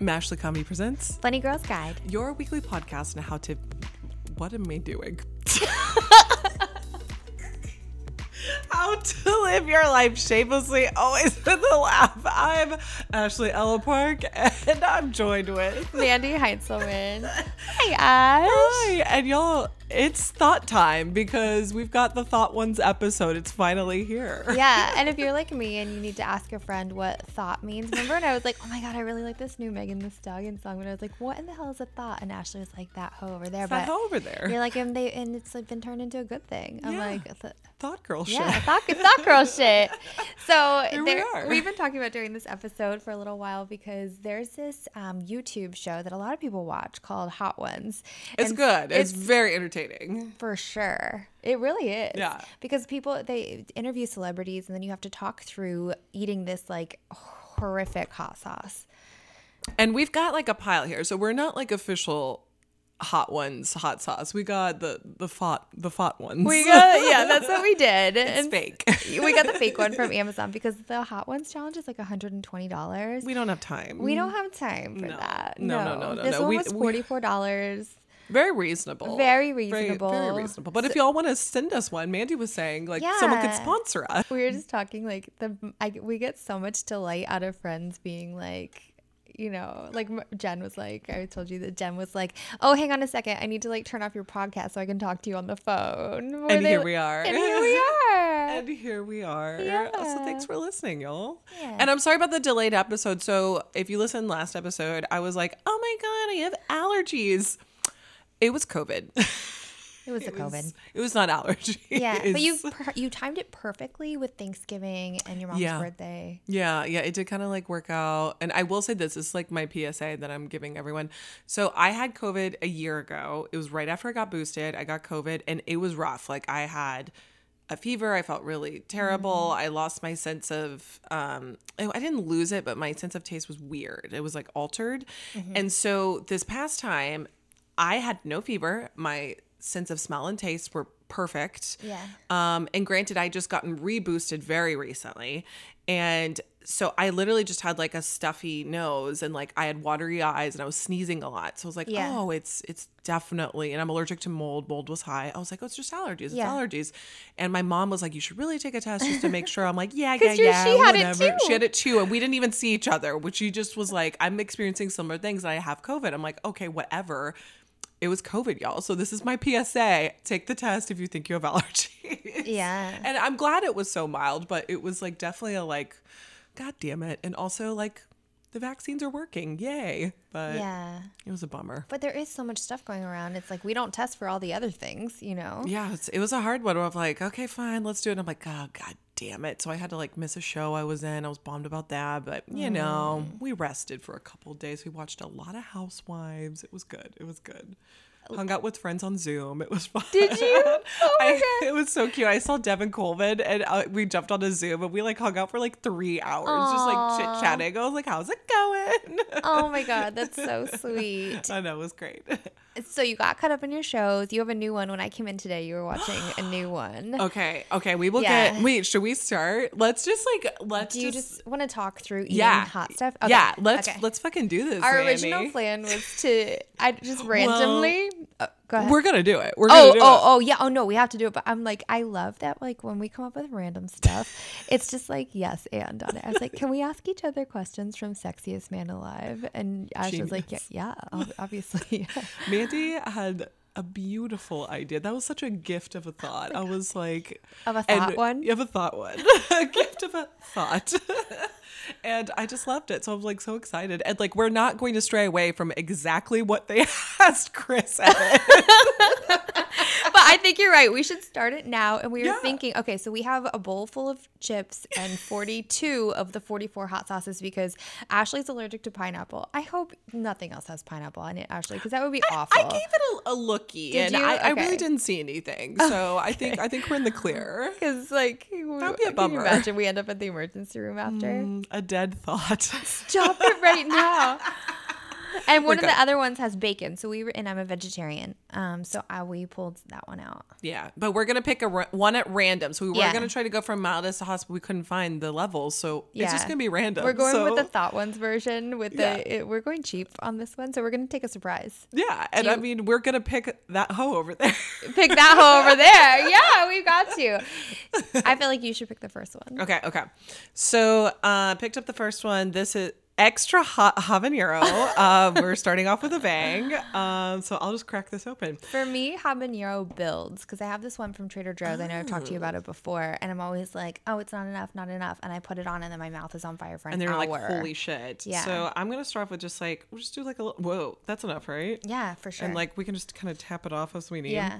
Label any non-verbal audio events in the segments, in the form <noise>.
Mashley Comedy presents Funny Girls Guide. your weekly podcast on how to. What am I doing? <laughs> how to live your life shamelessly, always <laughs> with a laugh. I'm Ashley Ella Park, and I'm joined with. Mandy Heintzelman. <laughs> Hi, Ash. Hi, and y'all, it's thought time because we've got the Thought Ones episode. It's finally here. Yeah, and if <laughs> you're like me and you need to ask a friend what thought means, remember? And I was like, oh my god, I really like this new Megan Thee Stallion song. But I was like, what in the hell is a thought? And Ashley was like, that hoe over there. It's that hoe over there. you're like, and they and it's like been turned into a good thing. I'm Yeah. like, th- Thought girl shit. yeah, thought, thought girl <laughs> shit. So Here we are. we've been talking about doing this episode for a little while because there's this um, YouTube show that a lot of people watch called Hot Ones. It's And good. It's, It's very entertaining. For sure. It really is. Yeah. Because people they interview celebrities and then you have to talk through eating this like horrific hot sauce. And we've got like a pile here. So we're not like official hot ones hot sauce. We got the the fought the fought ones. We got yeah, <laughs> that's what we did. it's And fake. <laughs> we got the fake one from <laughs> Amazon because the hot ones challenge is like $120. we don't have time. We don't have time for No. that. No, no, no, no, This no. one We- was forty-four dollars. Very reasonable. Very Very, reasonable. very reasonable. But if y'all want to send us one, Mandy was saying like someone could sponsor us. We were just talking like the I, we get so much delight out of friends being like. You know, like Jen was like, I told you that Jen was like, "Oh, hang on a second, I need to like turn off your podcast so I can talk to you on the phone." Where And here we are. And here we <laughs> are. And here we are. Yeah. So thanks for listening, y'all. Yeah. And I'm sorry about the delayed episode. So if you listened last episode, I was like, oh my God, I have allergies. It was COVID. <laughs> it was the was- COVID. It was not allergy. Yeah, <laughs> but you per- you timed it perfectly with Thanksgiving and your mom's Yeah. birthday. Yeah, yeah, it did kind of like work out. And I will say this, this is like my PSA that I'm giving everyone. So I had COVID a year ago. It was right after I got boosted. I got COVID and it was rough. Like I had a fever. I felt really terrible. I lost my sense of um I I didn't lose it, but my sense of taste was weird. It was like altered. And so this past time I had no fever. My sense of smell and taste were perfect. Yeah. Um, and granted, I just gotten reboosted very recently. And so I literally just had like a stuffy nose and like I had watery eyes and I was sneezing a lot. So I was like, Yeah. oh, it's it's definitely and I'm allergic to mold. Mold was high. I was like, oh, it's just allergies. It's Yeah. allergies. And my mom was like, you should really take a test just to make sure. I'm like, yeah, <laughs> yeah, yeah. she had it whatever. She too. had it too. And we didn't even see each other, which she just was like, I'm experiencing similar things and I have COVID. I'm like, okay, whatever it was COVID, y'all. So this is my PSA. Take the test if you think you have allergies. Yeah. <laughs> And I'm glad it was so mild, but it was like definitely a like, God damn it. And also like the vaccines are working. Yay. But Yeah. it was a bummer. But there is so much stuff going around. It's like we don't test for all the other things, you know? Yeah, it was a hard one where I'm like, okay, fine, let's do it. And I'm like, oh, God damn it. So I had to like miss a show I was in. I was bummed about that. But, you know, we rested for a couple days. We watched a lot of Housewives. It was good. It was good. Hung out with friends on Zoom. It was fun. Did you? <laughs> Oh my I, it was so cute. I saw Devin Colvin and uh, we jumped on a Zoom and we like hung out for like three hours, just like chit chatting. I was like, how's it going? Oh my <laughs> god, that's so sweet. I know, it was great. <laughs> So you got caught up in your shows. You have a new one. When I came in today, you were watching a new <gasps> one. Okay, okay, we will Yeah. get. Wait, should we start? Let's just like let's Do you just, just want to talk through eating yeah hot stuff? yeah. Let's okay. let's fucking do this. Our original plan was to I just <gasps> randomly. uh, go ahead. We're gonna do it. We're gonna Oh, do oh, it. oh, yeah. Oh, no, we have to do it. But I'm like, I love that. Like, when we come up with random <laughs> stuff, it's just like, yes, and on it. I was like, can we ask each other questions from Sexiest Man Alive? And Ash was like, yeah, yeah, obviously. <laughs> Mandy had a beautiful idea. That was such a gift of a thought. I was like, Of a and- thought one? You of a thought one. <laughs> a gift of a thought. <laughs> and I just loved it. So I'm like so excited. And like we're not going to stray away from exactly what they <laughs> asked Chris but I think you're right. We should start it now. And we were Yeah. thinking, okay, so we have a bowl full of chips and 42 of the 44 hot sauces because Ashley's allergic to pineapple. I hope nothing else has pineapple on it, Ashley, because that would be awful. I gave it a, a Did and you? I, I really didn't see anything. So I think I think we're in the clear. <laughs> Because, like, That'd be a bummer. imagine we end up at the emergency room after? Mm, a dead thought. Stop it right now. <laughs> <laughs> And one of good. the other ones has bacon, so we were, and I'm a vegetarian. Um, so I we pulled that one out. Yeah, but we're gonna pick a ra- one at random. So we were Yeah. gonna try to go from mildest to hospital. We couldn't find the levels, so it's just Yeah. gonna be random. We're going with so- the thought ones version. With the it, we're going cheap on this one, so we're gonna take a surprise. yeah, and I mean we're gonna pick that hoe over there. <laughs> Pick that hoe over <laughs> there. Yeah, we got to. I feel like you should pick the first one. okay, okay. So uh, picked up the first one. This is extra hot habanero. uh, we're starting off with a bang. Um, so I'll just crack this open. For me, habanero builds because I have this one from Trader Joe's. I know I've talked to you Oh. about it before, and I'm always like, "Oh, it's not enough, not enough," and I put it on, and then my mouth is on fire for an And they're hour. like, holy shit. Yeah. So I'm gonna start off with just like we'll just do like a little. Whoa, that's enough, right? Yeah, for sure. And like we can just kind of tap it off as we need. yeah,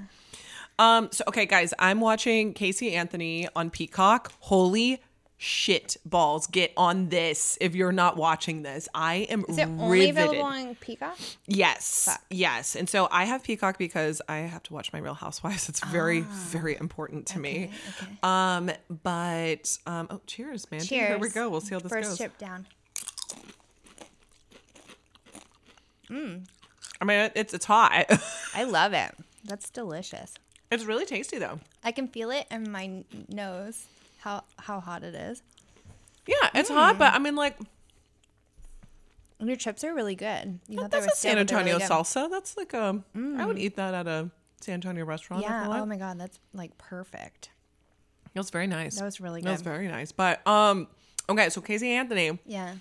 Um. So okay, guys, I'm watching Casey Anthony on Peacock. Holy shit balls! Get on this if you're not watching this. I am is it only riveted. available on Peacock? Yes, Fuck. yes. And so I have Peacock because I have to watch my Real Housewives. <laughs> It's very, very important to me. Ah. okay. Um. But um. Oh, cheers, man. Cheers. Here we go. We'll see how this First goes. chip down. I mean, it's it's hot. <laughs> I love it. That's delicious. it's really tasty though. I can feel it in my nose. How how hot it is. Yeah, it's hot, but I mean, like And your chips are really good. You thought they that's were a San stale, but they're Antonio really good. Mm. salsa. That's like a. I would eat that at a San Antonio restaurant. Yeah. Oh my god, that's like perfect. It was very nice. That was really good. That was good. very nice. But um, okay, so Casey Anthony. Yeah.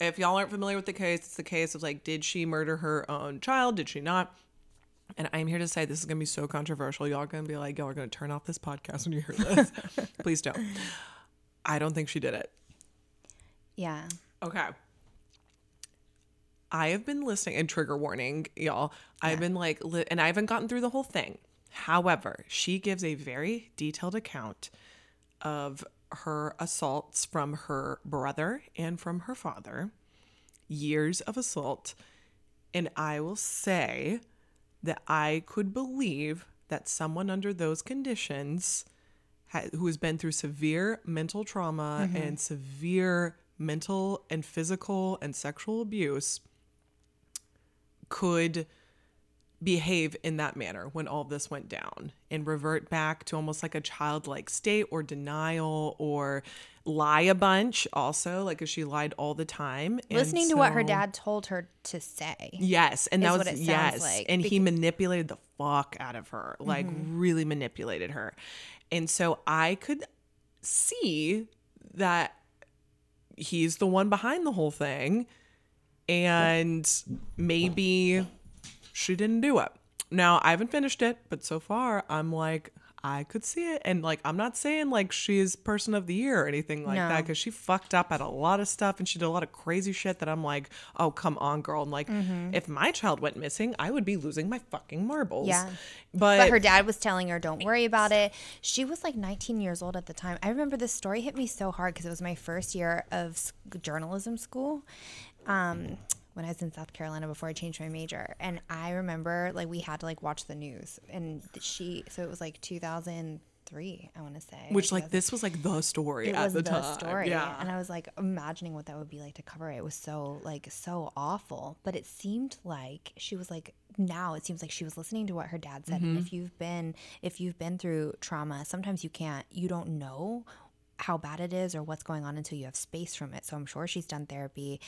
If y'all aren't familiar with the case, it's the case of like, did she murder her own child? Did she not? And I'm here to say this is gonna be so controversial. Y'all are gonna be like, y'all are gonna turn off this podcast when you hear this. <laughs> Please don't. I don't think she did it. Yeah. Okay. I have been listening and trigger warning, y'all. I've been like, li- and I haven't gotten through the whole thing. However, she gives a very detailed account of her assaults from her brother and from her father, years of assault. And I will say that I could believe that someone under those conditions ha- who has been through severe mental trauma mm-hmm. and severe mental and physical and sexual abuse could behave in that manner when all this went down and revert back to almost like a childlike state or denial or lie a bunch also like she lied all the time. Listening to what her dad told her to say. Yes, and that was what it yes, like, and he manipulated the fuck out of her, like mm-hmm. really manipulated her, and so I could see that he's the one behind the whole thing, and maybe she didn't do it. Now I haven't finished it, but so far I'm like. I could see it. And like, I'm not saying like she's person of the year or anything like that because she fucked up at a lot of stuff and she did a lot of crazy shit that I'm like, oh, come on, girl. And like, Mm-hmm. if my child went missing, I would be losing my fucking marbles. Yeah. But, But her dad was telling her, "Don't worry about it." She was like 19 years old at the time. I remember this story hit me so hard because it was my first year of journalism school. Um, when I was in South Carolina before I changed my major, and I remember like we had to like watch the news, and she so it was like 2003, I want to say, which like this was like the story it at was the, the, time. story Yeah. and i was like imagining what that would be like to cover it it was so like so awful but it seemed like she was like now it seems like she was listening to what her dad said and Mm-hmm. if you've been if you've been through trauma sometimes you can't you don't know how bad it is or what's going on until you have space from it so i'm sure she's done therapy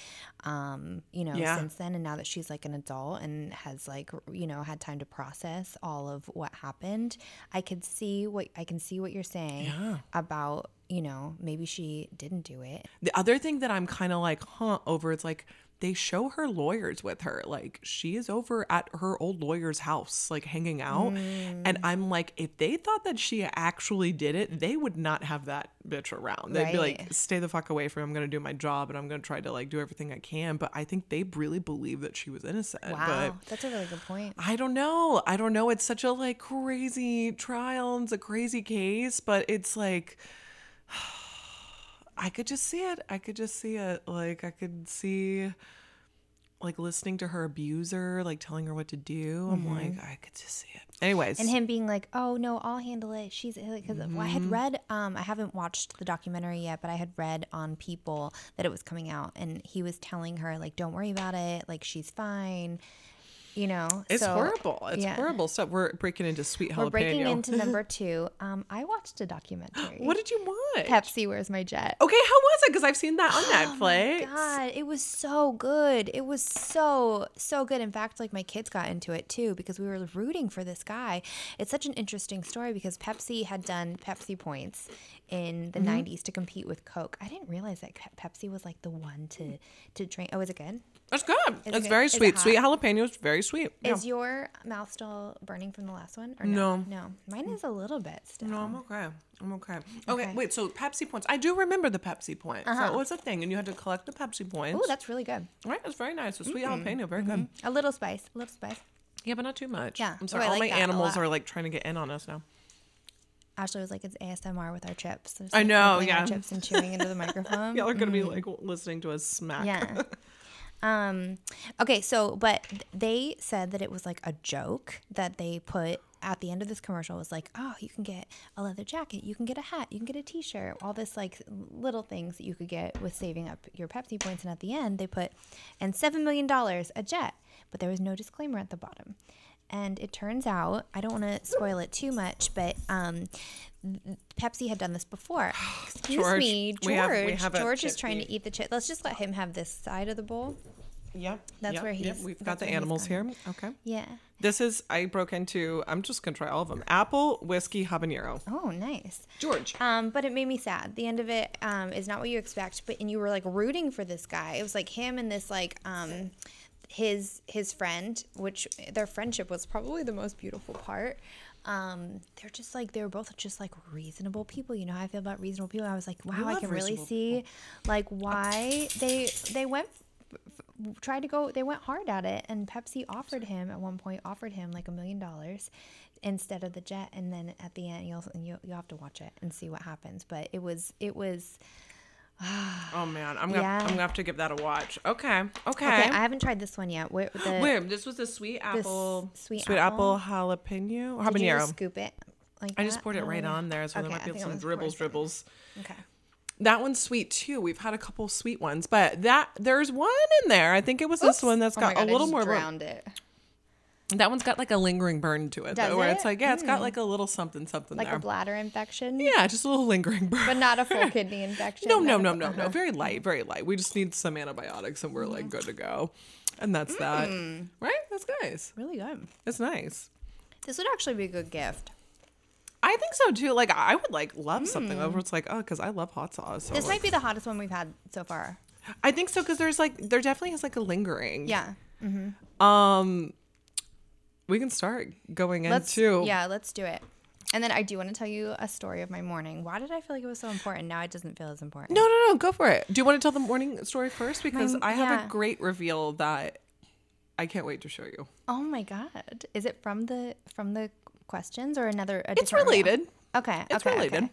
um you know Yeah. since then and now that she's like an adult and has like you know had time to process all of what happened i could see what i can see what you're saying Yeah. about you know maybe she didn't do it The other thing that I'm kind of like, huh, over it's like they show her lawyers with her. Like she is over at her old lawyer's house, like hanging out. And mm. I'm like, if they thought that she actually did it, they would not have that bitch around. They'd be like, stay the fuck away from me. I'm going to do my job and I'm going to try to like do everything I can. But I think they really believe that she was innocent. wow But that's a really good point I don't know. I don't know. It's such a like crazy trial and it's a crazy case, but it's like <sighs> I could just see it. I could just see it. Like I could see like listening to her abuser, like telling her what to do. I'm like, I could just see it. Anyways, Mm-hmm. and him being like, "Oh no, I'll handle it." She's because I Mm-hmm. had read, um, I haven't watched the documentary yet, but I had read on People that it was coming out, and he was telling her like, "Don't worry about it. Like she's fine." You know, it's So, horrible. It's yeah. horrible stuff. We're breaking into sweet jalapeno. We're breaking into number <laughs> two. Um, I watched a documentary. what did you watch Pepsi? Where's my jet? Okay, how was it? Because I've seen that on Netflix. Oh God, it was so good. It was so so good. In fact, like my kids got into it too because we were rooting for this guy. It's such an interesting story because Pepsi had done Pepsi points in the Mm-hmm. 90s to compete with Coke. I didn't realize that Pepsi was like the one to to drink. Oh, is it good? It's good. it it's good? very Is it sweet. hot? Sweet jalapeno is very sweet. Yeah. Is your mouth still burning from the last one or No. no? No. Mine is a little bit still. No, I'm okay. I'm okay. okay. Okay. Uh-huh. wait. So Pepsi points. I do remember the Pepsi points. That was a thing, and you had to collect the Pepsi points. Oh, that's really good. right. It's very nice. Sweet Mm-hmm. jalapeno, very good. A little spice. A little spice. Yeah, but not too much. Yeah. I'm Oh, sorry. I All like my that a animals lot. are like trying to get in on us now. Ashley was like, "It's ASMR with our chips." I like, know, our yeah. chips and chewing into the <laughs> microphone. Y'all are gonna be like listening to us smack. Mm-hmm. Yeah. <laughs> Um, okay, so but they said that it was like a joke that they put at the end of this commercial was like, oh, you can get a leather jacket, you can get a hat, you can get a T-shirt, all this like little things that you could get with saving up your Pepsi points. And at the end, they put and seven million dollars a jet, but there was no disclaimer at the bottom. And it turns out, I don't want to spoil it too much, but um, Pepsi had done this before. <gasps> Excuse George, me, we have- we George. have George is trying to eat. the chip. Let's just let him have this side of the bowl. Yep. That's where he's- We've got the animals here. Okay. Yeah. This is I broke into. I'm just gonna try all of them. Apple whiskey habanero. Oh, nice. George. Um, but it made me sad. The end of it um, is not what you expect. But and you were like rooting for this guy. It was like him and this like um, his his friend, which their friendship was probably the most beautiful part. Um, they're just like they were both just like reasonable people. You know how I feel about reasonable people. I was like, wow, I can really see like why they they went tried to go they went hard at it and pepsi offered him at one point offered him like a million dollars instead of the jet and then at the end you'll you you'll have to watch it and see what happens but it was it was <sighs> Oh man, I'm gonna Yeah. I'm gonna have to give that a watch. Okay. Okay. okay i haven't tried this one yet <gasps> where the Wait, this was the sweet apple, sweet apple, jalapeno, did you habanero. just scoop it like I just poured it right Oh. on there, so there might be some dribbles, dribbles. okay That one's sweet too. We've had a couple sweet ones, but that there's one in there. I think it was this Oops. one that's Oh got God, a little just more. drowned it That one's got like a lingering burn to it, Does though, where it's like, yeah, it's got like a little something, something like there. a bladder infection yeah, just a little lingering burn. but not a full <laughs> kidney infection no, no, no, no, <laughs> no. Very light, very light. We just need some antibiotics, and we're like good to go. And that's that, Mm. right? That's nice. really good It's nice. this would actually be a good gift I think so too. Like I would like love something over. It's like oh, because I love hot sauce. So this like- might be the hottest one we've had so far I think so because there's like there definitely is like a lingering. yeah Um, we can start going let's into yeah let's do it and then i do want to tell you a story of my morning why did i feel like it was so important now it doesn't feel as important No, no, no. Go for it. Do you want to tell the morning story first? Because My- I have yeah. a great reveal that I can't wait to show you. oh my god is it from the from the questions or another It's related. okay It's okay, related. okay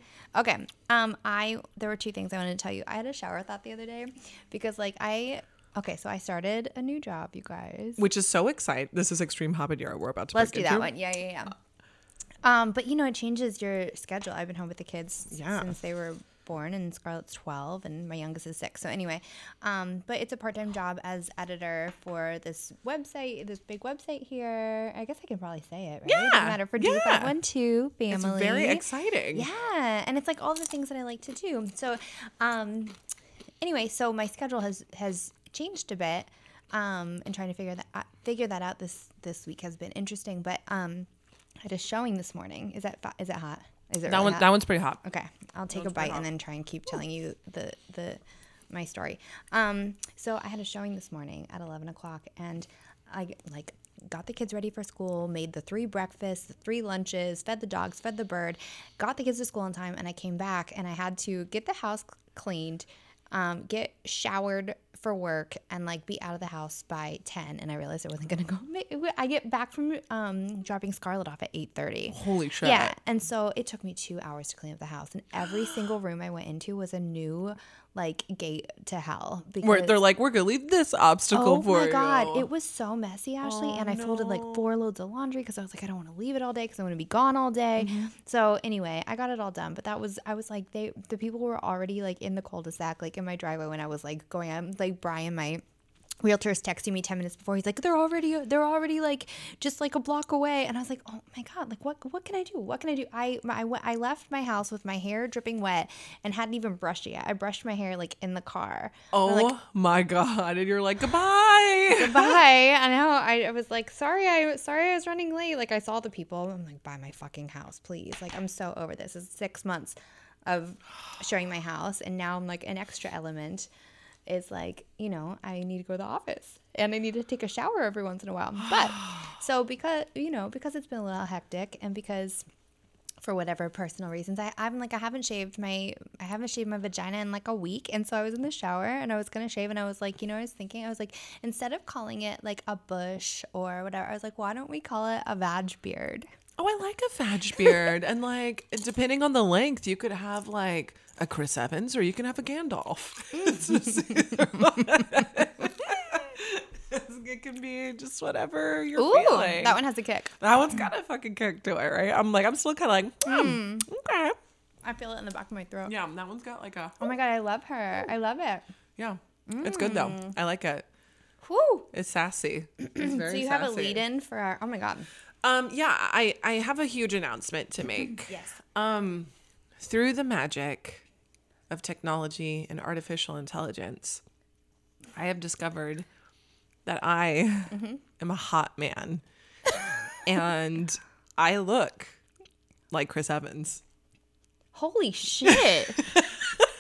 okay um i there were two things i wanted to tell you i had a shower thought the other day because like i okay so i started a new job you guys Which is so exciting. This is Extreme Habanero. We're about to Let's do that into. one. Yeah, yeah, yeah. Um, but you know, it changes your schedule. I've been home with the kids Yeah. since they were born, and Scarlett's twelve, and my youngest is six. So anyway, um, but it's a part-time job as editor for this website, this big website here. I guess I can probably say it, right? Yeah, Doesn't matter for yeah. Five one two family. It's very exciting. Yeah, and it's like all the things that I like to do. So, um, anyway, so my schedule has has changed a bit, um, and trying to figure that uh, figure that out this this week has been interesting. But um, I had a showing this morning. Is that is it hot? Is it That really one. hot? That one's pretty hot. Okay, I'll take a bite and then try and keep telling you the the my story. Um, so I had a showing this morning at eleven o'clock, and I like got the kids ready for school, made the three breakfasts, the three lunches, fed the dogs, fed the bird, got the kids to school on time, and I came back and I had to get the house cleaned. Um, get showered for work and like be out of the house by 10 and i realized i wasn't gonna go <laughs> i get back from um, dropping scarlett off at 8.30 Holy shit. yeah and so it took me two hours to clean up the house and every single room i went into was a new like gate to hell Where they're like, we're gonna leave this obstacle for you. Oh for my you. god, it was so messy, Ashley. Oh, and I folded like four loads of laundry because I was like, I don't want to leave it all day because I want to be gone all day. Mm-hmm. So anyway, I got it all done. But that was, I was like, they, the people were already like in the cul-de-sac, like in my driveway when I was like going. I'm like Brian, my realtor's texting me 10 minutes before he's like they're already they're already like just like a block away and i was like oh my god like what what can i do what can i do i i, I left my house with my hair dripping wet and hadn't even brushed it yet i brushed my hair like in the car oh like, my god. And you're like, goodbye. bye. I know. I, I was like, sorry, I sorry I was running late. Like I saw the people. I'm like, buy my fucking house, please. Like I'm so over this. It's six months of showing my house, and now I'm like an extra element is like, you know, I need to go to the office and I need to take a shower every once in a while. But <sighs> so because you know, because it's been a little hectic and because for whatever personal reasons. I, I'm like I haven't shaved my I haven't shaved my vagina in like a week, and so I was in the shower and I was gonna shave, and I was like, you know, I was thinking, I was like, instead of calling it like a bush or whatever, I was like, why don't we call it a vag beard? Oh, I like a vag beard. and like, depending on the length, you could have like a Chris Evans or you can have a Gandalf. <laughs> Mm. <laughs> It can be just whatever you're Ooh, feeling. that one has a kick. That one's got a fucking kick to it, right? I'm like, I'm still kind of like, hmm, hmm, okay. I feel it in the back of my throat. Yeah, that one's got like a, Oh my god, I love her. I love it. yeah. It's good though. Mm. I like it. Whew. It's sassy. It's <clears throat> very So you have a sassy. lead in for our. Oh my god. Um, yeah, I I have a huge announcement to <laughs> make. Yes. Um, through the magic of technology and artificial intelligence, I have discovered that I am a hot man, and I look like Chris Evans. Holy shit.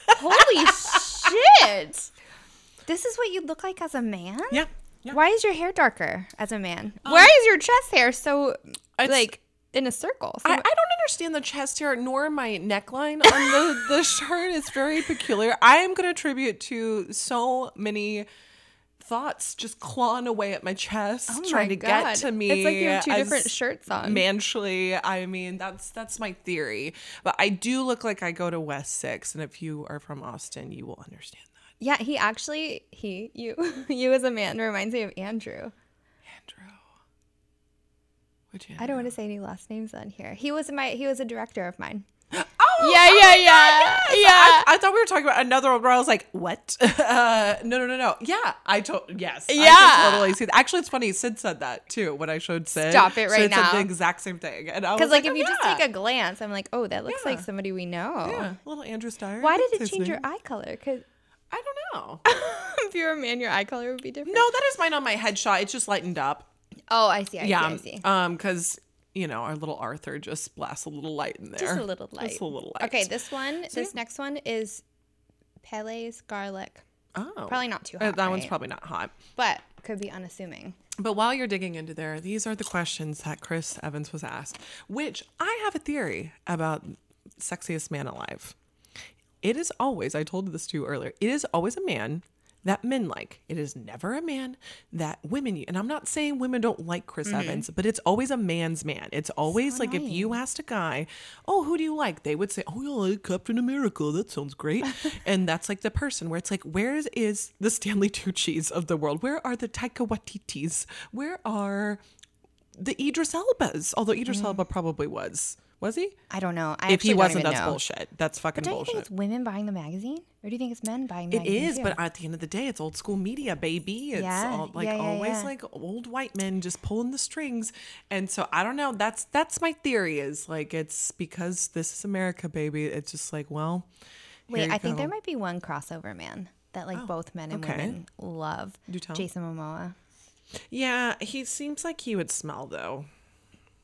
Holy <laughs> shit. This is what you look like as a man? Yeah, yeah. Why is your hair darker as a man? Um, Why is your chest hair so like in a circle? So I, I don't understand the chest hair nor my neckline on the, the <laughs> shirt. It's very peculiar. I am going to attribute to so many thoughts just clawing away at my chest, Oh trying my to get to me. It's like you have two different shirts on. Manchly. I mean, that's that's my theory. But I do look like I go to West Six, and if you are from Austin, you will understand. Yeah, he actually he you <laughs> you as a man reminds me of Andrew. Andrew. Which I don't want to say any last names on here. He was my he was a director of mine. <gasps> Oh, Yeah, yeah, yeah. Yeah. I, I thought we were talking about another one where I was like, what? <laughs> Uh, no, no, no, no. Yeah, I told, yes. Yeah. could totally see that. Actually, it's funny. Sid said that too when I showed Sid. Stop it right Sid said now. the exact same thing. And I was Because like, like, if you just take a glance, I'm like, oh, that looks like somebody we know. Yeah, little Andrew Steyer. Why did it change your eye color? Because I don't know. <laughs> if you're a man, your eye color would be different. no, that is mine on my headshot. It's just lightened up. Oh, I see. I yeah. see. I see. Um, because you know our little Arthur just blasts a little light in there. Just a little light. <laughs> Just a little light. Okay, this one, this yeah. next one is Pele's garlic. Oh, Probably not too Uh, hot. that one's probably not hot. but could be unassuming. But while you're digging into there, these are the questions that Chris Evans was asked, which I have a theory about sexiest man alive. It is always, I told this to you earlier, it is always a man that men like. It is never a man that women, and I'm not saying women don't like Chris mm-hmm. Evans, but it's always a man's man. It's always like if you asked a guy, oh, who do you like? They would say, oh, you like Captain America. That sounds great. <laughs> and that's like the person where it's like, where is, is the Stanley Tucci's of the world? Where are the Taika Waititis? Where are the Idris Elbas? Although Idris mm-hmm. Elba probably was. Was he? I don't know. I if he wasn't, that's know. bullshit. That's fucking Don't you bullshit. think it's women buying the magazine, or do you think it's men buying the It magazine? is, too? but at the end of the day, it's old school media, baby. It's Yeah, all, like yeah, yeah, always like old white men just pulling the strings. And so I don't know. That's that's my theory. Is like it's because this is America, baby. It's just like well. Wait, you I think there might be one crossover man that like oh, both men and okay. women love. Do tell. Jason Momoa Yeah, he seems like he would smell though.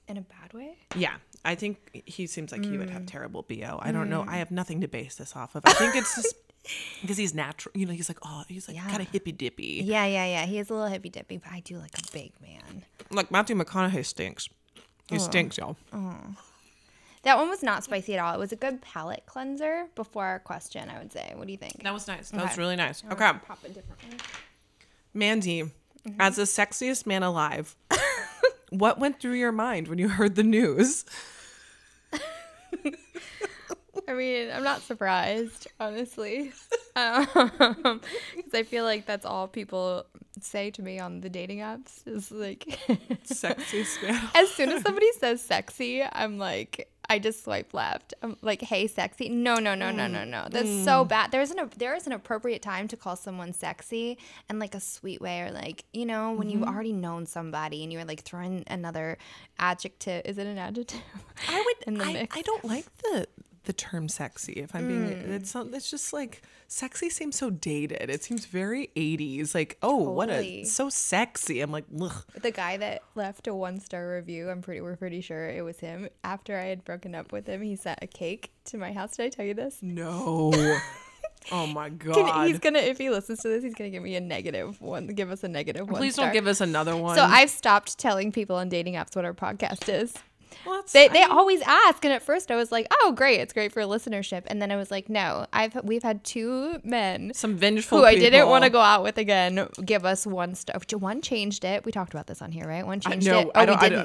in a bad way. Yeah, I think he seems like he would Mm. have terrible bo. I don't know. I have nothing to base this off of. I think it's just <laughs> because he's natural. You know, he's like oh, he's like Yeah. kind of hippy dippy. Yeah, yeah, yeah. He is a little hippy dippy, but I do like a big man. Like Matthew McConaughey stinks. He stinks, y'all. That one was not spicy at all. It was a good palate cleanser before our question, I would say. What do you think? That was nice. That was Okay. really nice. Okay. Pop a different one. Mandy, Mm-hmm. as the sexiest man alive, <laughs> what went through your mind when you heard the news? I mean, I'm not surprised, honestly. Um, <laughs> because I feel like that's all people say to me on the dating apps is like, Sexiest <laughs> man. as soon as somebody <laughs> says sexy, I'm like, I just swipe left. I'm like, hey, sexy. No, no, no, no, no, no. That's so mm. bad. There's an there is an appropriate time to call someone sexy and like a sweet way, or like you know when you've mm-hmm. already known somebody and you're like throwing another adjective. Is it an adjective? I would. <laughs> in the I, mix. I don't like the the term sexy. If I'm being, mm. it's not. It's just like sexy seems so dated. It seems very 80s. Like, oh, what a so sexy. I'm like, ugh. the guy that left a one star review, I'm pretty we're pretty sure it was him. After I had broken up with him, he sent a cake to my house. Did I tell you this? no. <laughs> oh my Can- god. he's gonna if he listens to this, he's gonna give me a negative one. Give us a negative one. Please star. don't give us another one. So I've stopped telling people on dating apps what our podcast is. Well, that's- They I they mean, always ask, and at first I was like, "Oh, great, it's great for listenership," and then I was like, "No, I've we've had two men some vengeful. who I didn't want to go out with again give us one star. Oh, one changed it. We talked about this on here, right? One I- changed no, it. Oh, I don't. we didn't.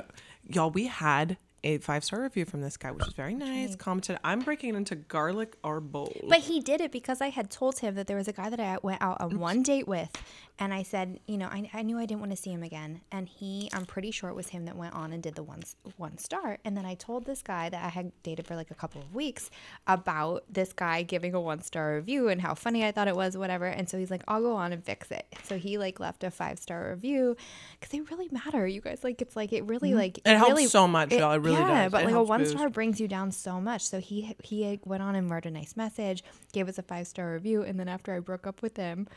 don't. Y'all, we had a five star review from this guy, which was very nice. Commented, "I'm breaking it into garlic or bowl." But he did it because I had told him that there was a guy that I went out on one date with. And I said, you know, I, I knew I didn't want to see him again. And he, I'm pretty sure it was him that went on and did the one, one star. And then I told this guy that I had dated for like a couple of weeks about this guy giving a one star review and how funny I thought it was, whatever. And so he's like, I'll go on and fix it. So he like left a five star review because they really matter. You guys, like, it's like, it really mm-hmm. like, It helps really, so much, y'all. It really yeah, does. but It like a one boost. star brings you down so much. So he he went on and wrote a nice message, gave us a five star review, and then after I broke up with him,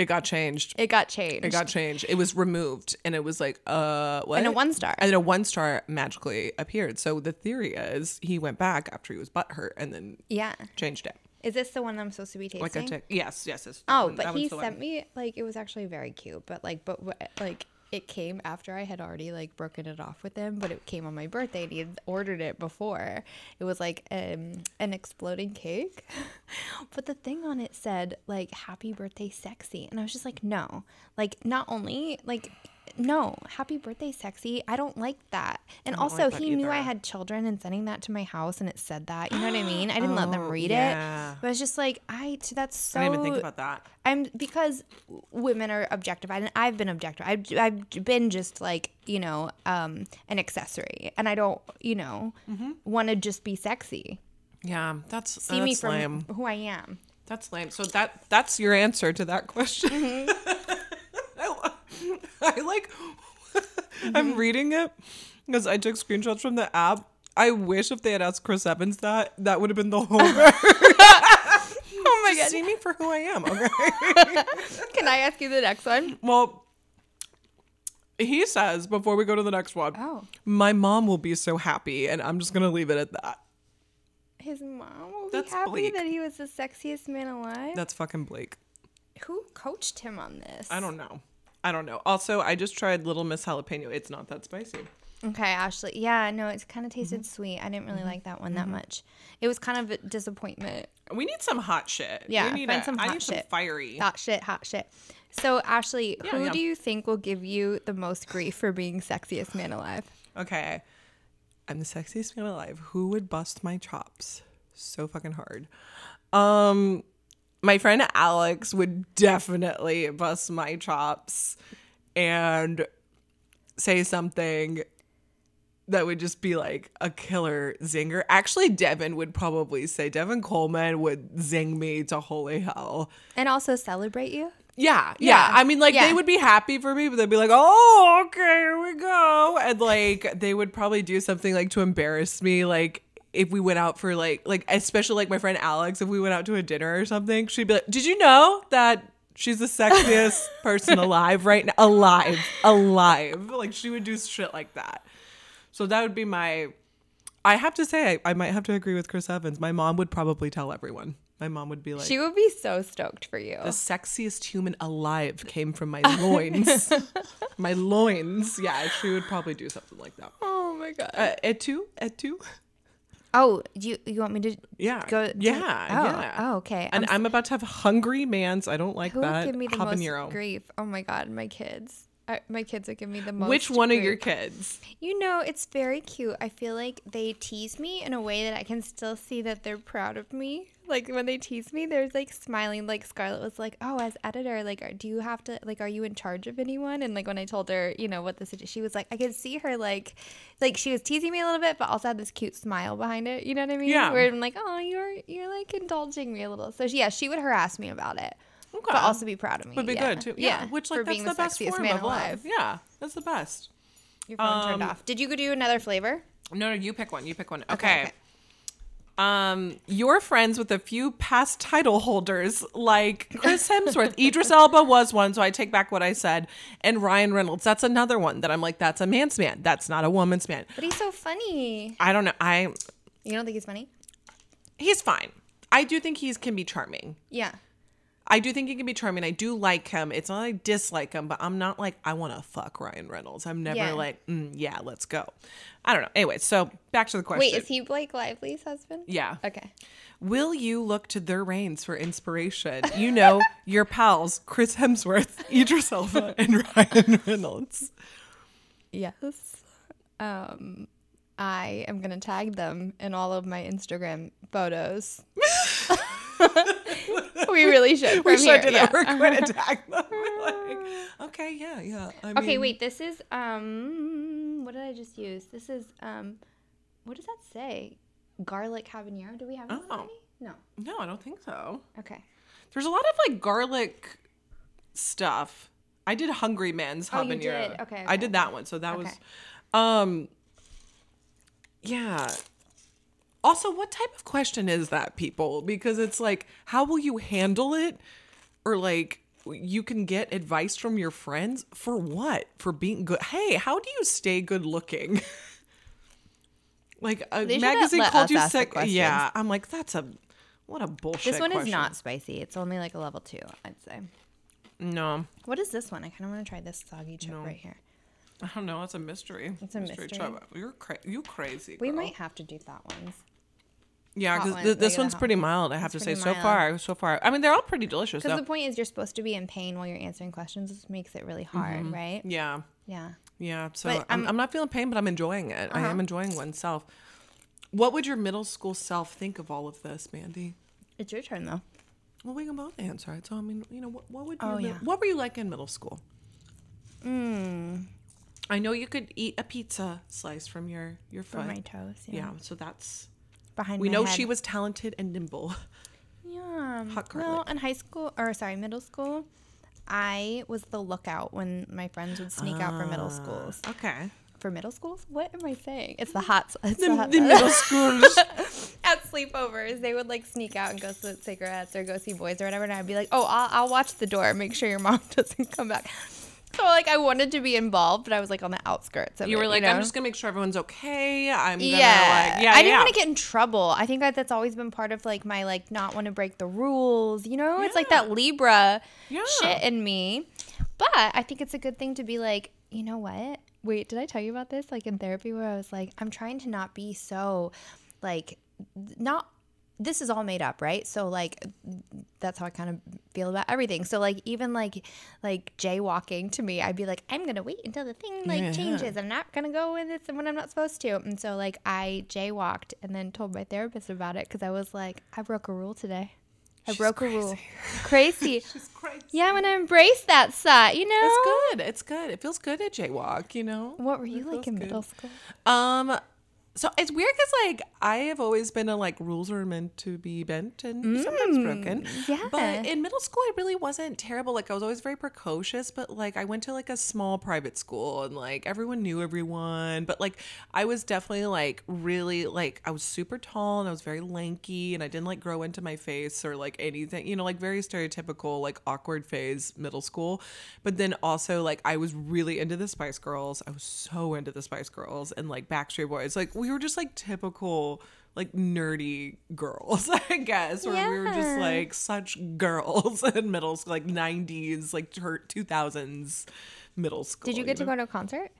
it got changed. it got changed. It got changed. It was removed, and it was like, uh, what? and a one star. And then a one star magically appeared. So the theory is he went back after he was butthurt and then Yeah. changed it. Is this the one I'm supposed to be tasting? Like a tick. Yes, yes. yes. Oh, That but he sent one. me like it was actually very cute, but like but like it came after I had already like broken it off with him, but it came on my birthday and he had ordered it before. It was like um an exploding cake. <laughs> but the thing on it said like happy birthday sexy. And I was just like, no. Like not only like no, happy birthday sexy. I don't like that. And also like that he knew I had children and sending that to my house and it said that. You know what I mean? I didn't let them Oh, read yeah. it. But I was just like, I that's so I didn't even think about that. I'm because women are objectified, and I've been objectified. I've, I've been just like you know um, an accessory, and I don't you know Mm-hmm. want to just be sexy. Yeah, that's See me from lame. who I am. That's lame. So that that's your answer to that question. Mm-hmm. <laughs> <laughs> I, like. <laughs> Mm-hmm. I'm reading it because I took screenshots from the app. I wish if they had asked Chris Evans that, that would have been the <laughs> whole. Oh my god! See me for who I am. Okay. Can I ask you the next one? well, he says before we go to the next one. Oh, My mom will be so happy, and I'm just gonna leave it at that. his mom will That's be happy bleak. that he was the sexiest man alive. That's fucking Blake. Who coached him on this? I don't know. I don't know. Also, I just tried Little Miss Jalapeno. It's not that spicy. Okay, Ashley. Yeah, no, it kind of Mm-hmm. tasted sweet. I didn't really like that one that much. It was kind of a disappointment. We need some hot shit. Yeah, we need find a- some I hot need shit. some fiery. Hot shit, hot shit. So, Ashley, Yeah, who yeah. do you think will give you the most grief for being sexiest man alive? Okay, I'm the sexiest man alive. Who would bust my chops so fucking hard? Um, my friend Alex would definitely bust my chops and say something that would just be like a killer zinger. Actually, Devin would probably say Devin Coleman would zing me to holy hell. And also celebrate you? Yeah, yeah. Yeah, I mean, like yeah. they would be happy for me, but they'd be like, "Oh, okay, here we go," and like they would probably do something like to embarrass me, like. If we went out for like, like especially like my friend Alex, if we went out to a dinner or something, she'd be like, "Did you know that she's the sexiest <laughs> person alive right now? Alive, alive!" Like she would do shit like that. So that would be my. I have to say, I, I might have to agree with Chris Evans. My mom would probably tell everyone. My mom would be like, She would be so stoked for you. the sexiest human alive came from my <laughs> loins. <laughs> my loins. Yeah, she would probably do something like that. oh my God. Uh, et tu? Et tu? Oh, you you want me to Yeah. go? to- yeah. Oh, yeah. oh, okay. And I'm I'm about to have hungry man's. I don't like Who that. give me the habanero. most grief? Oh my god, my kids. I, my kids would give me the most. Which one of grief. your kids? You know, it's very cute. I feel like they tease me in a way that I can still see that they're proud of me. Like when they tease me, there's like smiling. Like Scarlett was like, "Oh, as editor, like, are- do you have to like, are you in charge of anyone?" And like when I told her, you know, what the she was like, I could see her like, like she was teasing me a little bit, but also had this cute smile behind it. You know what I mean? Yeah. Where I'm like, "Oh, you're you're like indulging me a little." So she, yeah, she would harass me about it, Okay. but also be proud of me. would be yeah. good too. Yeah. Which like for that's being the, best sexiest form man of love. alive. Yeah. That's the best. Your phone turned Um, off. Did you go do another flavor? No, no, you pick one. You pick one. Okay, Okay. okay. Um, you're friends with a few past title holders like Chris Hemsworth. <laughs> Idris Elba was one, so I take back what I said. And Ryan Reynolds. That's another one that I'm like, that's a man's man. That's not a woman's man. But he's so funny. I don't know. I You don't think he's funny? he's fine. I do think he's can be charming. Yeah. I do think he can be charming. I do like him. It's not like I dislike him, but I'm not like I want to fuck Ryan Reynolds. I'm never Yeah. like, mm, yeah, let's go. I don't know. Anyway, so back to the question. Wait, is he Blake Lively's husband? Yeah. Okay. Will you look to their reigns for inspiration? You know, <laughs> your pals, Chris Hemsworth, Idris Elba, <laughs> and Ryan Reynolds. Yes. Um, I am gonna tag them in all of my Instagram photos. <laughs> <laughs> we really should. we should here, do that. Yeah. We're going to tag <laughs> them. Like, okay, yeah, yeah. I Okay, mean, wait. This is um. What did I just use? This is um. What does that say? Garlic habanero. Do we have Oh. already? No. No, I don't think so. Okay. There's a lot of like garlic stuff. I did Hungry Man's Oh, habanero. you did? Okay, I did that one. So that was um yeah. Also, what type of question is that, people? Because it's like, how will you handle it? Or like you can get advice from your friends for what? For being good. Hey, how do you stay good looking? <laughs> like a They magazine called you sick. Yeah, I'm like, that's a what a bullshit. This one is not spicy. It's only like a level two, I'd say. No. What is this one? I kind of want to try this soggy chip No. right here. I don't know. It's a mystery. It's a mystery. chub. You're cra- you crazy. We might have to do that ones. Yeah, because th- this one's pretty mild. I have It's to say, so mild. far, so far. I mean, they're all pretty delicious. Because the point is, you're supposed to be in pain while you're answering questions. This makes it really hard, right? yeah, Yeah. yeah. So But, I'm, um, I'm not feeling pain, but I'm enjoying it. I Uh-huh. am enjoying oneself. What would your middle school self think of all of this, Mandy? It's your turn, though. Well, we can both answer it. So I mean, you know, what, what would Oh, mid- yeah. what were you like in middle school? Mmm. I know you could eat a pizza slice from your your foot. my toes. Yeah. yeah. so that's Behind we know head. she was talented and nimble. Yeah. Hot Well, in high school, or sorry, middle school, I was the lookout when my friends would sneak out for middle Ah. schools. Okay. For middle schools? What am I saying? It's the hot. It's the, The, hot the middle schools. <laughs> at sleepovers, they would like sneak out and go smoke cigarettes or go see boys or whatever, and I'd be like, "Oh, I'll, I'll watch the door, make sure your mom <laughs> doesn't come back." So like, I wanted to be involved, but I was like on the outskirts. Of You it, were like, know? I'm just gonna make sure everyone's okay. I'm gonna yeah, like, yeah, I didn't yeah. want to get in trouble. I think that that's always been part of like my like not want to break the rules. You know, it's like that Libra Yeah. shit in me. But I think it's a good thing to be like, you know what? Wait, did I tell you about this? Like in therapy, where I was like, I'm trying to not be so, like, not. This is all made up, right? So like, that's how I kind of feel about everything. So like, even like, like jaywalking to me, I'd be like, I'm gonna wait until the thing like Yeah. changes. I'm not gonna go with this when I'm not supposed to. And so like, I jaywalked and then told my therapist about it because I was like, I broke a rule today. I She's broke a rule. crazy. <laughs> Crazy. <laughs> She's crazy. Yeah, I'm gonna embrace that side. You know. It's good. It's good. It feels good to jaywalk. You know. What were you It like in good. middle school? Um, so it's weird because like I have always been a like rules are meant to be bent and sometimes broken. Mm, yeah. But in middle school, I really wasn't terrible. Like I was always very precocious, but like I went to like a small private school and like everyone knew everyone. But like I was definitely like really like I was super tall and I was very lanky and I didn't like grow into my face or like anything. You know, like very stereotypical like awkward phase middle school. But then also like I was really into the Spice Girls. I was so into the Spice Girls and like Backstreet Boys. Like we were just like typical like nerdy girls, <laughs> I guess, where we were just like such girls <laughs> in middle school, like 90s, like two thousands middle school. Did you get to go to a concert?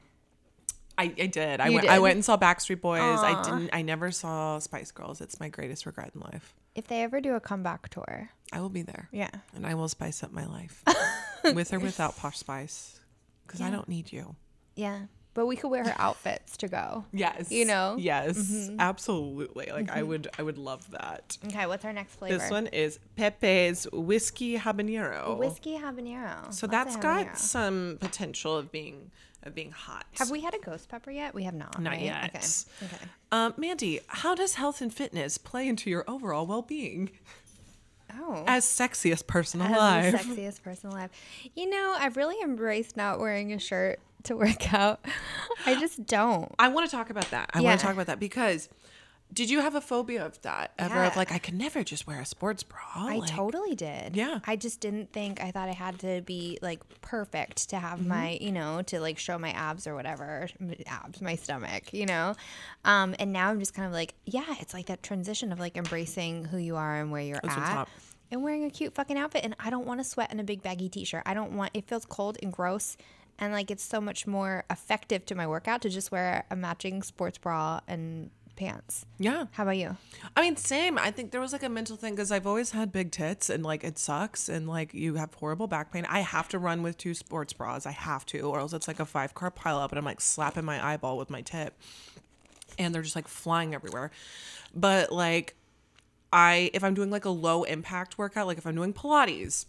I, I did. I You went. I went and saw Backstreet Boys. I didn't. I never saw Spice Girls. It's my greatest regret in life. If they ever do a comeback tour, I will be there, yeah. and I will spice up my life, <laughs> with or without Posh Spice, because I don't need you. Yeah. But we could wear her outfits to go. Yes. You know? Mm-hmm. Yes. Absolutely. Like I would. I would love that. Okay, what's our next flavor? This one is Pepe's whiskey habanero. Whiskey habanero. So Lots that's of got some potential of being of being hot. Have we had a ghost pepper yet? We have not. Not right? yet. Okay. Okay. Um, Mandy, how does health and fitness play into your overall well-being Oh. as sexiest person As alive? the sexiest person alive. You know, I've really embraced not wearing a shirt to work <laughs> out. I just don't. I want to talk about that. I Yeah. want to talk about that because did you have a phobia of that ever? Of like, I could never just wear a sports bra. I like, totally did. Yeah. I just didn't think I thought I had to be like perfect to have Mm-hmm. my, you know, to like show my abs or whatever, abs, my stomach, you know. Um and now I'm just kind of like, yeah, it's like that transition of like embracing who you are and where you're That's at. And wearing a cute fucking outfit and I don't want to sweat in a big baggy t-shirt. I don't want it feels cold and gross and like it's so much more effective to my workout to just wear a matching sports bra and pants. Yeah. How about you? I mean, same. I think there was like a mental thing because I've always had big tits and like it sucks and like you have horrible back pain. I have to run with two sports bras. I have to, or else it's like a five car pileup and I'm like slapping my eyeball with my tip and they're just like flying everywhere. But like, I, if I'm doing like a low impact workout, like if I'm doing Pilates,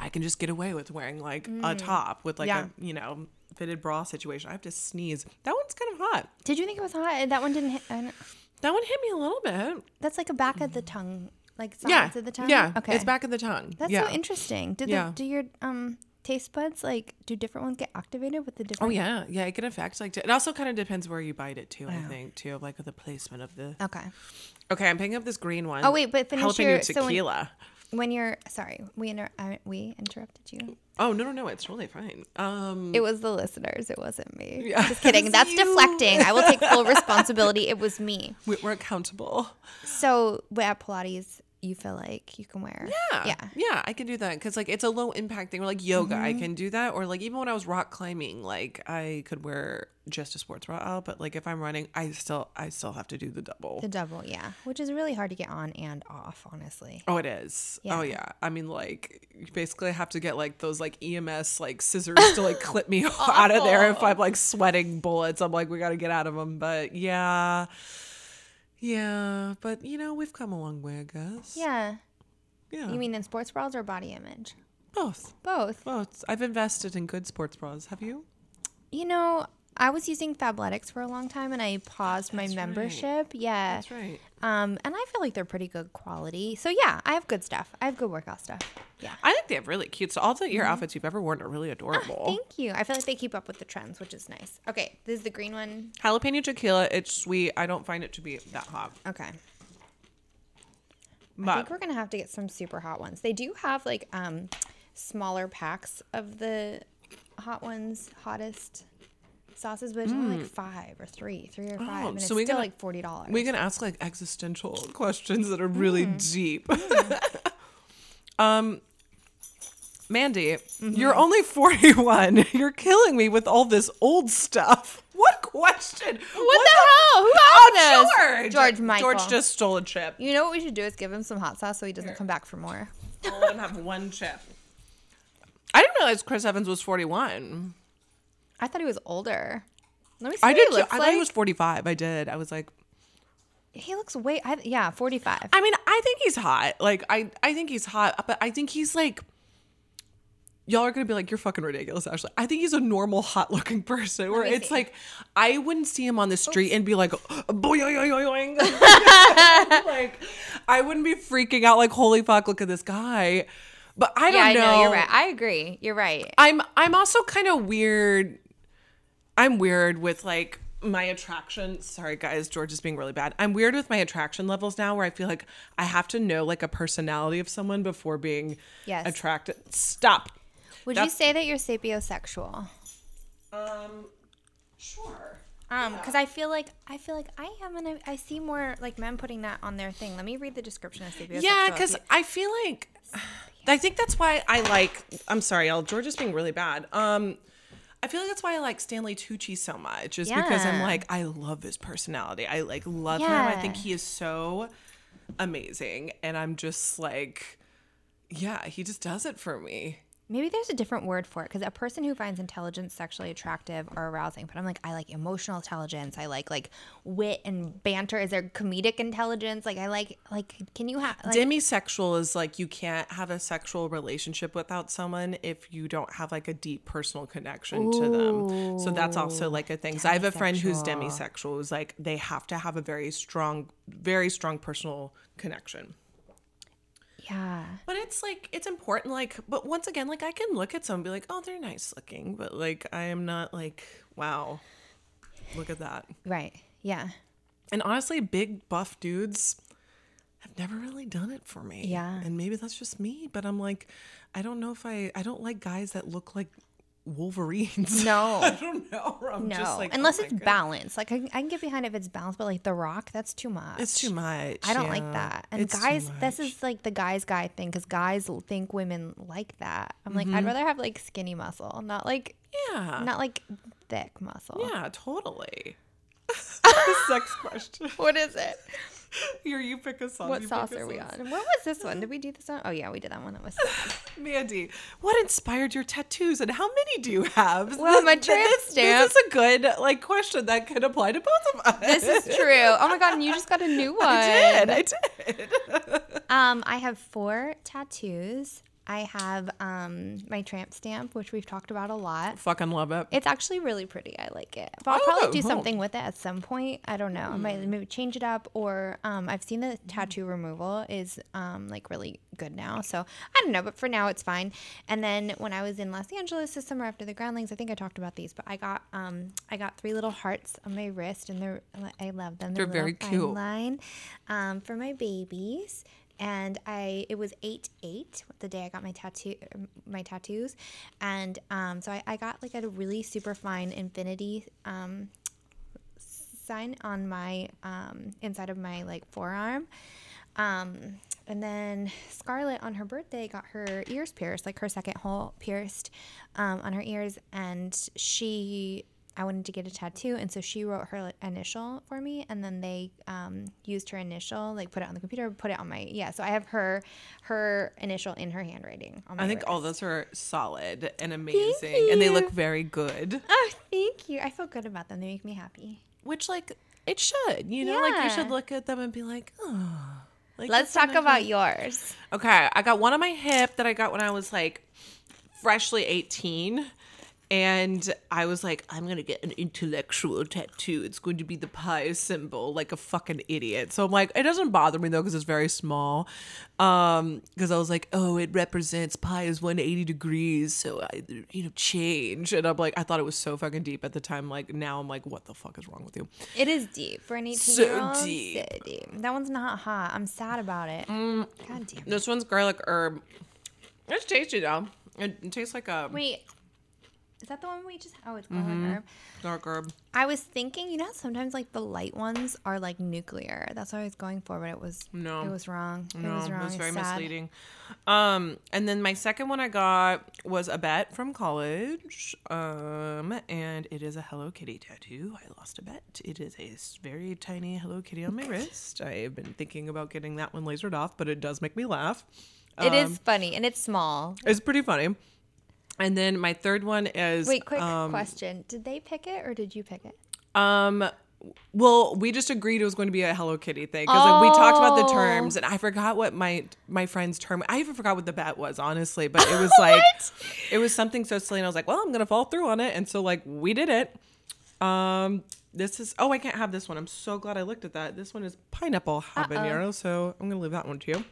I can just get away with wearing like a top with like Yeah. a, you know, fitted bra situation. I have to sneeze. That one's kind of hot. Did you think it was hot? That one didn't hit. I don't, That one hit me a little bit. That's like a back of the tongue, like sides Yeah. of the tongue. Yeah. Okay. It's back of the tongue. That's yeah. so interesting. Did Yeah. the, do your um taste buds like do different ones get activated with the different? Oh yeah, yeah. It can affect like it also kind of depends where you bite it too. I think too, of, like the placement of the. Okay. Okay, I'm picking up this green one. Oh wait, but finish jalapeno your so when, tequila. When you're sorry, we inter- we interrupted you. oh no no no, it's totally fine. Um, It was the listeners. It wasn't me. Yeah. Just kidding. <laughs> That's you. deflecting. I will take full responsibility. It was me. <laughs> we- we're accountable. So we're at Pilates, you feel like you can wear. Yeah, Yeah. Mm-hmm. yeah. I can do that because like it's a low impact thing. Or like yoga, I can do that. Or like even when I was rock climbing, like I could wear just a sports bra out. But like if I'm running, I still I still have to do the double. The double, yeah, which is really hard to get on and off, honestly. Oh, it is. Oh, Yeah. yeah. I mean, like, you basically have to get like those like EMS like scissors to like clip me <laughs> out of there if I'm like sweating bullets. I'm like, we got to get out of them. But yeah, yeah. But you know, we've come a long way, I guess. Yeah. Yeah. You mean in sports bras or body image? both? Both. Both. I've invested in good sports bras. Have you? You know, I was using Fabletics for a long time and I paused my That's right. membership. Yeah. That's right. Um, and I feel like they're pretty good quality. So yeah, I have good stuff. I have good workout stuff. Yeah. I think they have really cute. So all the your outfits you've ever worn are really adorable. Mm-hmm. Ah, Thank you. I feel like they keep up with the trends, which is nice. Okay, this is the green one. Jalapeno tequila. It's sweet. I don't find it to be that hot. Okay. I But think we're gonna have to get some super hot ones. They do have like um smaller packs of the hot ones, hottest sauces, but it's only like five or three, three or five, Mm. Oh, and so it's we still gonna- like forty dollars. We can ask like existential <laughs> questions that are really Mm. deep. <laughs> um, Mandy, Mm-hmm. you're only 41. <laughs> You're killing me with all this old stuff. What question? What, the hell? Who asked this? Oh, George. George Michael. George just stole a chip. You know what we should do is give him some hot sauce so he doesn't come back for more. I'll let him have one chip. I didn't realize Chris Evans was 41. I thought he was older. Let me see I did. he too. looks I like. thought he was 45. I did. I was like, He looks way. I, yeah, forty-five. I mean, I think he's hot. Like, I, I think he's hot, but I think he's like, y'all are gonna be like, you're fucking ridiculous, Ashley. I think he's a normal, hot looking <laughs> person. Where it's see. like, I wouldn't see him on the street and be like, <gasps> boing, <laughs> <laughs> like, I wouldn't be freaking out like, holy fuck, look at this guy. But I don't yeah, I know. know. You're right. I agree. You're right. I'm I'm also kind of weird. I'm weird with like my attraction. Sorry guys, George is being really bad. I'm weird with my attraction levels now where I feel like I have to know like a personality of someone before being Yes. attracted. Stop. Would you say that you're sapiosexual? Um sure. Um, because I feel like I feel like I am, and I, I see more like men putting that on their thing. Let me read the description of sapiosexual. Yeah, cuz you- I feel like <sighs> I think that's why I like I'm sorry, y'all. George is being really bad. Um I feel like that's why I like Stanley Tucci so much, is because I'm like, I love his personality. I like love him. I think he is so amazing. And I'm just like, yeah, he just does it for me. Maybe there's a different word for it because a person who finds intelligence sexually attractive or arousing, but I'm like, I like emotional intelligence. I like like wit and banter. Is there comedic intelligence? Like I like like can you have like Demisexual is like you can't have a sexual relationship without someone if you don't have like a deep personal connection to them. So that's also like a thing. So I have a friend who's demisexual who's like they have to have a very strong, very strong personal connection. Yeah. But it's like it's important, like but once again, like I can look at someone and be like, oh, they're nice looking, but like I am not like, wow, look at that. Right. Yeah. And honestly, big buff dudes have never really done it for me. Yeah. And maybe that's just me, but I'm like, I don't know if I I don't like guys that look like Wolverines. No. <laughs> I don't know. I'm No, just like, unless oh it's God. balanced. Like I, can- I can get behind if it's balanced, but like The Rock, that's too much. It's too much. I don't like that. And It's guys, this is like the guys guy thing because guys think women like that. I'm like, Mm-hmm. I'd rather have like skinny muscle, not like yeah. not like thick muscle. yeah, totally. the <laughs> <laughs> sex question. What is it? <laughs> Here, you pick a song. What you sauce are we sauce. on? What was this one? Did we do this one? Oh yeah, we did that one. That was. <laughs> Mandy, what inspired your tattoos and how many do you have? Well, my Th- tramp this, stamp. This is a good like question that could apply to both of us. this is true. Oh my god, and you just got a new one. <laughs> I did. I did. Um, I have four tattoos. I have um my tramp stamp, which we've talked about a lot. Fucking love it. It's actually really pretty. I like it. But I'll Oh, probably do something with it at some point. I don't know. I might maybe change it up or um, I've seen the tattoo removal is um, like really good now. So I don't know, but for now it's fine. And then when I was in Los Angeles this summer after the groundlings, I think I talked about these, but I got um, I got three little hearts on my wrist and they're I love them. They're little very cute. Line um, for my babies. And I, it was eight eight the day I got my tattoo, my tattoos, and um, so I, I got like a really super fine infinity um, sign on my um, inside of my like forearm. Um, and then Scarlett on her birthday got her ears pierced, like her second hole pierced um, on her ears, and she. I wanted to get a tattoo, and so she wrote her initial for me, and then they um, used her initial, like put it on the computer, put it on my yeah. So I have her her initial in her handwriting on my. I think all those are solid and amazing, and they look very good. <laughs> Oh, thank you. I feel good about them. They make me happy. Which, like, it should. You know, like you should look at them and be like, oh. Like, Let's talk about yours. Okay, I got one on my hip that I got when I was like freshly 18. And I was like, I'm going to get an intellectual tattoo. It's going to be the pi symbol, like a fucking idiot. So I'm like, it doesn't bother me though, because it's very small. Um, because I was like, oh, it represents pi is 180 degrees. So I, you know, change. And I'm like, I thought it was so fucking deep at the time. Like now I'm like, what the fuck is wrong with you? It is deep for an 18 So year old. deep. So deep. That one's not hot. I'm sad about it. Mm. God damn it. This one's garlic herb. It's tasty though. It, it tastes like a Wait, is that the one we just? Oh, it's garlic Mm-hmm. herb. dark herb. I was thinking, you know, sometimes like the light ones are like nuclear. That's what I was going for, but it was No. it was wrong. It No, was wrong. it was very sad. misleading. Um, and then my second one I got was a bet from college. Um, and it is a Hello Kitty tattoo. I lost a bet. It is a very tiny Hello Kitty on my wrist. I have been thinking about getting that one lasered off, but it does make me laugh. It is Um, funny and it's small. It's pretty funny. And then my third one is Wait, quick um, question: Did they pick it or did you pick it? Um, well, we just agreed it was going to be a Hello Kitty thing because like, we talked about the Oh. terms, and I forgot what my my friend's term. I even forgot what the bet was, honestly. But it was <laughs> like it was something so silly, and I was like, well, I'm gonna fall through on it, and so like we did it. Um, this is oh, I can't have this one. I'm so glad I looked at that. This one is pineapple habanero, so I'm gonna leave that one to you.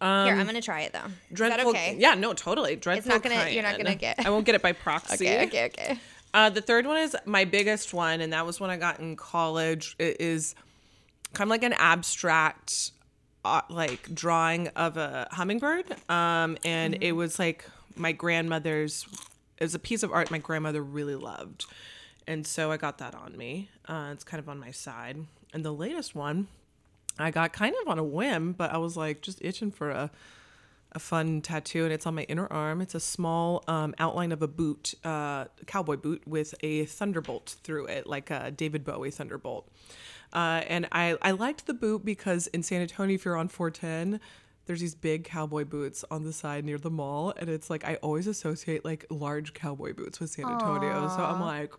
Um, Here, I'm gonna try it though. Is that Dreadful, okay? yeah, no, totally. Dreadful. It's not gonna- you're not gonna get- I won't get it by <laughs> proxy. Okay, okay, okay. Uh, the third one is my biggest one, and that was when I got in college. It is kind of like an abstract, uh, like drawing of a hummingbird. Um, and it was like my grandmother's. It was a piece of art my grandmother really loved, and so I got that on me. Uh, it's kind of on my side. And the latest one, I got kind of on a whim, but I was like just itching for a a fun tattoo, and it's on my inner arm. It's a small um, outline of a boot, uh, cowboy boot, with a thunderbolt through it, like a David Bowie thunderbolt. Uh, and I, I liked the boot because in San Antonio, if you're on 410, there's these big cowboy boots on the side near the mall. And it's like, I always associate like large cowboy boots with San Antonio. So I'm like,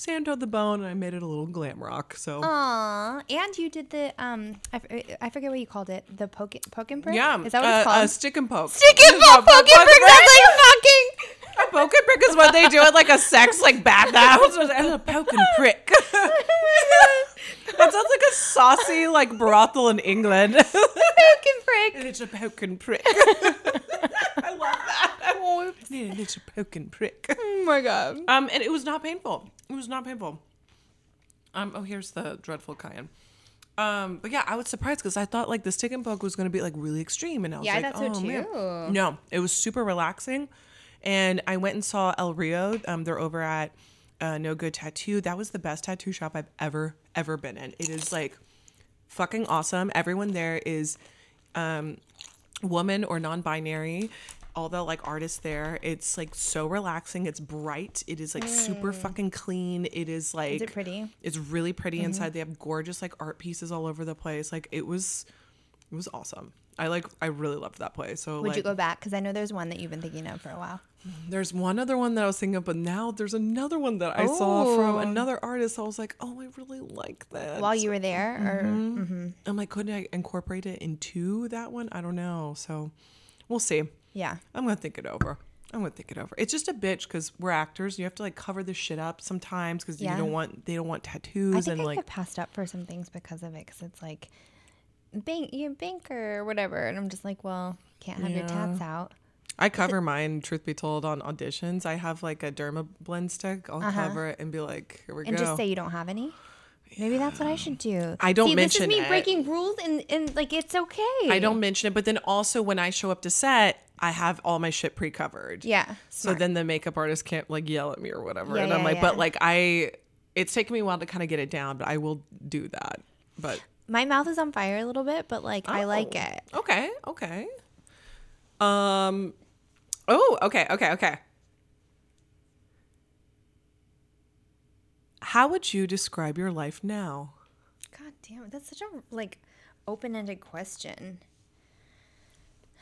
Santo the bone, and I made it a little glam rock. So Aw, and you did the um, I, f- I forget what you called it. The poke poke and prick. yeah, is that what uh, it's called? Uh, stick and poke. Stick and <laughs> It's poke, poke and prick. That's like <laughs> fucking. A poke and prick is what they do at like a sex like bathhouse. <laughs> and a poke and prick. that sounds like a saucy like brothel in England. Poke and prick. and it's a poke and prick. I love that. And it's a poke and prick. Oh my god. Um, and it was not painful. It was not painful. Um, oh, here's the dreadful cayenne. Um, but yeah, I was surprised because I thought like the stick and poke was gonna be like really extreme, and I was Yeah, I like, thought so oh man, no, it was super relaxing. And I went and saw El Rio. Um, they're over at uh, No Good Tattoo. That was the best tattoo shop I've ever ever been in. It is like fucking awesome. Everyone there is um, woman or non-binary. All the like artists there. It's like so relaxing. It's bright. It is like super fucking clean. It is like Mm. it pretty? Mm-hmm. It's really pretty inside. They have gorgeous like art pieces all over the place. Like it was it was awesome. I like I really loved that place. So Would like you go back? Because I know there's one that you've been thinking of for a while. there's one other one that I was thinking of, but now there's another one that I saw from Oh. another artist. I was like, oh, I really like that. While you were there, or Mm-hmm. I'm like, couldn't I incorporate it into that one? I don't know. So we'll see. Yeah, I'm gonna think it over. I'm gonna think it over. It's just a bitch because we're actors. You have to like cover this shit up sometimes because Yeah. you don't want they don't want I tattoos think and I like get passed up for some things because of it. Because it's like bank, you banker or whatever, and I'm just like, well, can't have your tats out. I cover mine. Truth be told, on auditions, I have like a derma blend stick. I'll cover it and be like, here we Uh-huh. and just say you don't have any. Maybe that's what I should do. I don't See, mention this is me it. breaking rules, and, and like it's okay. I don't mention it, but then also when I show up to set, I have all my shit pre-covered. Yeah. So smart. then the makeup artist can't like yell at me or whatever. Yeah, and I'm yeah, like, but like I, it's taken me a while to kind of get it down, but I will do that. But my mouth is on fire a little bit, but like I like Oh, it. Okay, okay. Um. Oh, okay, okay, okay. How would you describe your life now? God damn it, that's such a like open-ended question.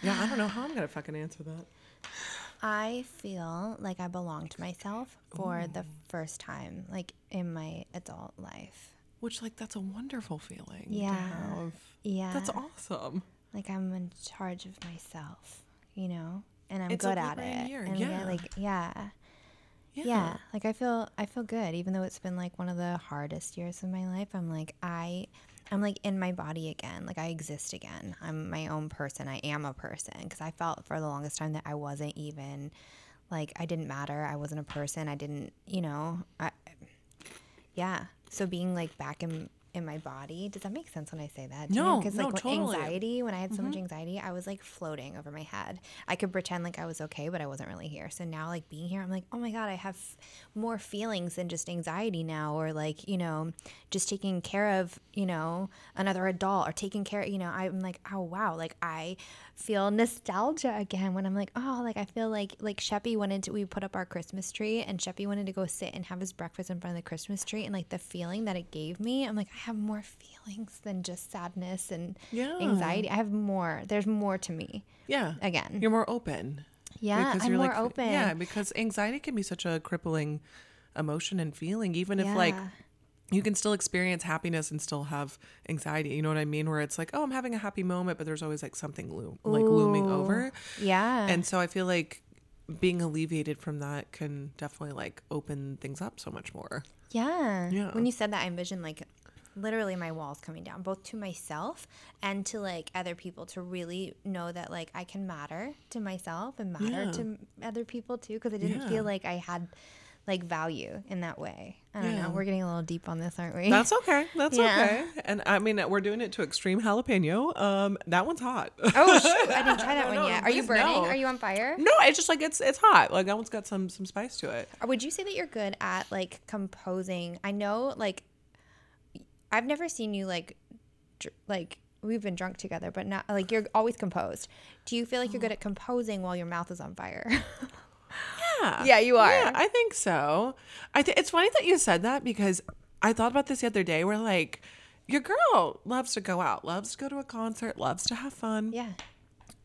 Yeah, I don't know how I'm gonna fucking answer that. I feel like I belong to myself for the first time, like in my adult life. Which, like, that's a wonderful feeling. to Yeah. have. Yeah. That's awesome. Like I'm in charge of myself, you know, and I'm It's good at it. year, And yeah. like yeah. Yeah. Like I feel I feel good even though it's been like one of the hardest years of my life. I'm like I I'm like in my body again. Like I exist again. I'm my own person. I am a person because I felt for the longest time that I wasn't even like I didn't matter. I wasn't a person. I didn't, you know, I yeah. So being like back in in my body, does that make sense when I say that? No, because no, like totally. Mm-hmm. anxiety, when I had so much anxiety, I was like floating over my head. I could pretend like I was okay, but I wasn't really here. So now, like being here, I'm like, oh my god, I have more feelings than just anxiety now, or like you know, just taking care of you know another adult or taking care. You know, I'm like, oh wow, like I feel nostalgia again when I'm like, oh, like I feel like like Sheppy wanted to. We put up our Christmas tree, and Sheppy wanted to go sit and have his breakfast in front of the Christmas tree, and like the feeling that it gave me, I'm like, I have more feelings than just sadness and Yeah. anxiety. I have more. There's more to me. Yeah. Again. You're more open. Yeah, I'm more like, open. Yeah, because anxiety can be such a crippling emotion and feeling, even if like Yeah. You can still experience happiness and still have anxiety. You know what I mean? Where it's like, oh, I'm having a happy moment, but there's always like something loom, like looming over. Yeah. And so I feel like being alleviated from that can definitely like open things up so much more. Yeah. Yeah. When you said that, I envisioned like literally my walls coming down, both to myself and to like other people to really know that like I can matter to myself and matter Yeah. to other people too. Cause I didn't Yeah. feel like I had like value in that way. I don't Yeah. know. We're getting a little deep on this, aren't we? That's okay. That's Yeah. okay. And I mean, we're doing it to extreme jalapeno. Um, that one's hot. oh, shoot. I didn't <laughs> try that one No, yet. Are you burning? no. Are you on fire? no, it's just like it's it's hot. Like that one's got some some spice to it. Would you say that you're good at like composing? I know like I've never seen you like dr- like we've been drunk together, but not like you're always composed. Do you feel like you're good at composing while your mouth is on fire? <laughs> Yeah. Yeah, you are. Yeah, I think so. I think it's funny that you said that because I thought about this the other day where like your girl loves to go out, loves to go to a concert, loves to have fun. yeah.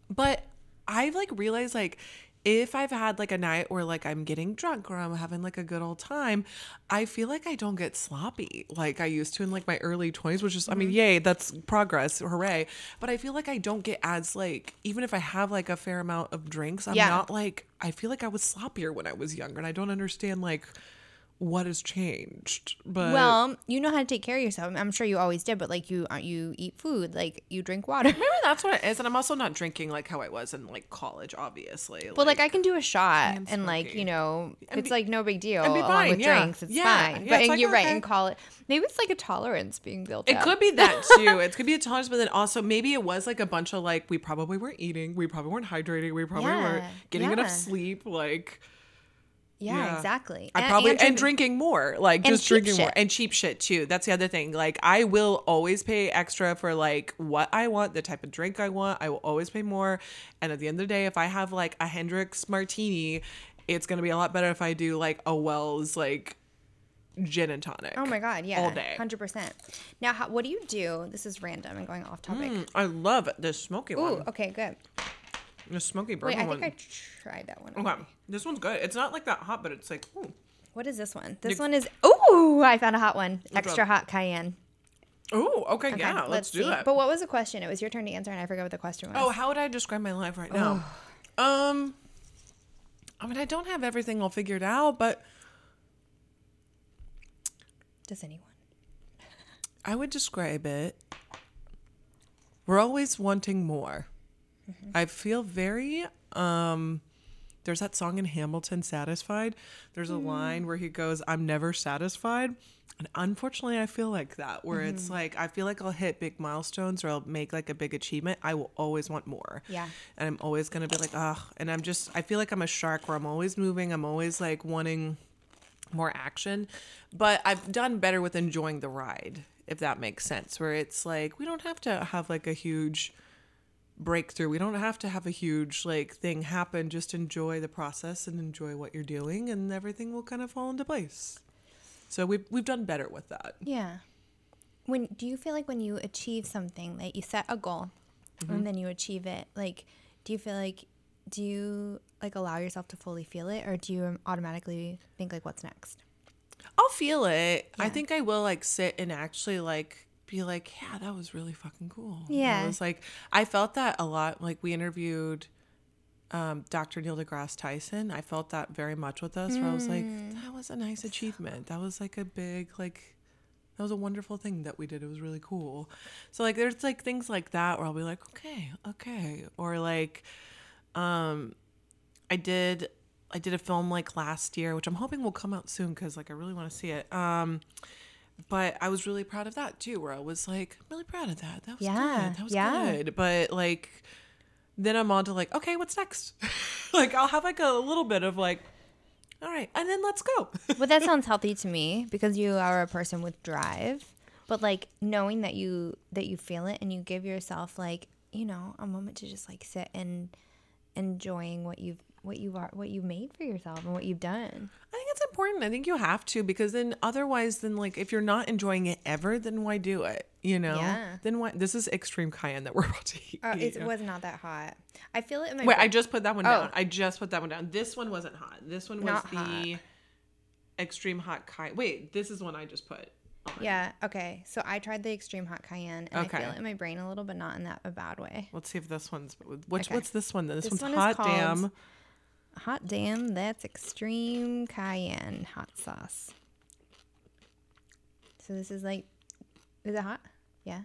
But I've like realized like if I've had like a night where like I'm getting drunk or I'm having like a good old time, I feel like I don't get sloppy like I used to in like my early 20s, which is, I mean, mm-hmm. yay, that's progress, hooray. But I feel like I don't get as like, even if I have like a fair amount of drinks, I'm Yeah. not like, I feel like I was sloppier when I was younger and I don't understand like what has changed. But Well, you know how to take care of yourself. I'm sure you always did, but like you uh, you eat food, like you drink water. <laughs> maybe that's what it is. And I'm also not <laughs> drinking like how I was in like college, obviously. But like I can do a shot And and like you know And it's be- like no big deal. and be along fine, with yeah. drinks, it's Yeah, fine. yeah, but it's and like, you're right. okay. And call it maybe it's like a tolerance being built It up. could be that <laughs> too. it could be a tolerance, but then also maybe it was like a bunch of like we probably weren't eating, we probably weren't hydrating, we probably weren't getting enough sleep. Like Yeah, Yeah. exactly. I And- probably and, drink- drinking more, like just drinking more and cheap shit too. That's the other thing. Like I will always pay extra for like what I want, the type of drink I want. I will always pay more. And at the end of the day, if I have like a Hendrick's martini, it's gonna be a lot better if I do like a Wells like gin and tonic. Oh my god, yeah, all day. hundred percent. Now, how, what do you do? This is random and going off topic. Mm, I love the smoky Ooh, one. okay, good. The smoky Wait, bourbon I think one. I tried that one. Okay, this one's good. It's not like that hot, but it's like, ooh. What is this one? This one is. Ooh, I found a hot one. Extra hot cayenne. Ooh, okay, Okay, yeah, let's, do see. it. But what was the question? It was your turn to answer, and I forgot what the question was. oh, how would I describe my life right now? Um, I mean, I don't have everything all figured out, but Does anyone? I would describe it. We're always wanting more. Mm-hmm. I feel very um there's that song in Hamilton Satisfied. There's a mm-hmm. line where he goes, "I'm never satisfied." And unfortunately, I feel like that where it's mm-hmm. like I feel like I'll hit big milestones or I'll make like a big achievement. I will always want more. Yeah. And I'm always going to be like, "Ugh." And I'm just I feel like I'm a shark where I'm always moving. I'm always like wanting more action. But I've done better with enjoying the ride, if that makes sense. Where it's like we don't have to have like a huge breakthrough. We don't have to have a huge like thing happen. Just enjoy the process and enjoy what you're doing and everything will kind of fall into place. So we've we've done better with that. Yeah. When do you feel like when you achieve something that you set a goal Mm-hmm. and then you achieve it, like do you feel like do you like allow yourself to fully feel it or do you automatically think like what's next? I'll feel it. I think I will like sit and actually like be like, yeah, that was really fucking cool. Yeah. It was like I felt that a lot. Like we interviewed um, Dr. Neil deGrasse Tyson. I felt that very much with us where I was like, that was a nice achievement. That was like a big like that was a wonderful thing that we did. It was really cool. So like there's like things like that where I'll be like, okay, okay. Or like um I did I did a film like last year, which I'm hoping will come out soon because like I really want to see it. Um, but I was really proud of that too, where I was like really proud of that. That was Yeah, good. That was yeah. good. But like, then I'm on to like, okay, what's next? <laughs> like I'll have like a little bit of like, all right, and then let's go. <laughs> Well, that <laughs> sounds healthy to me because you are a person with drive. But like knowing that you that you feel it and you give yourself like you know a moment to just like sit and enjoying what you've what you are what you made for yourself and what you've done. I important. I think you have to because then otherwise, then like if you're not enjoying it ever, then why do it? You know? Yeah. Then why? This is extreme cayenne that we're <laughs> about to eat. Uh, it was not that hot. I feel it in my Wait, brain. I just put that one Oh. down. I just put that one down. This one wasn't hot. This one was Not the extreme hot cayenne. Wait, this is one I just put. On. Yeah. Okay. So I tried the extreme hot cayenne, and I feel it in my brain a little, but not in that a bad way. Let's see if this one's. Which Okay. what's this one? Then this, This one's one hot. called- Damn. Hot damn, that's extreme cayenne hot sauce. So this is like, is it hot? Yeah.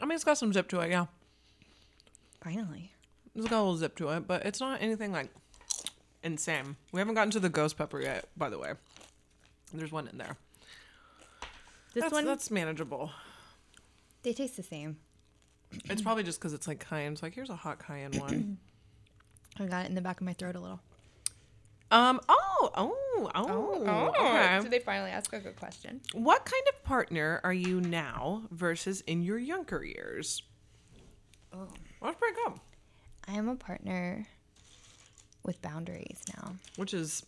I mean, it's got some zip to it. Yeah, Finally. it's got a little zip to it, but it's not anything like insane. We haven't gotten to the ghost pepper yet, by the way. There's one in there. This that's, one, that's manageable. they taste the same. It's probably just because it's like cayenne. It's like here's a hot cayenne one. <clears throat> I got it in the back of my throat a little. um. Oh. Oh. Oh. okay. So they finally ask a good question. What kind of partner are you now versus in your younger years? Oh. That's pretty good. I am a partner with boundaries now. Which is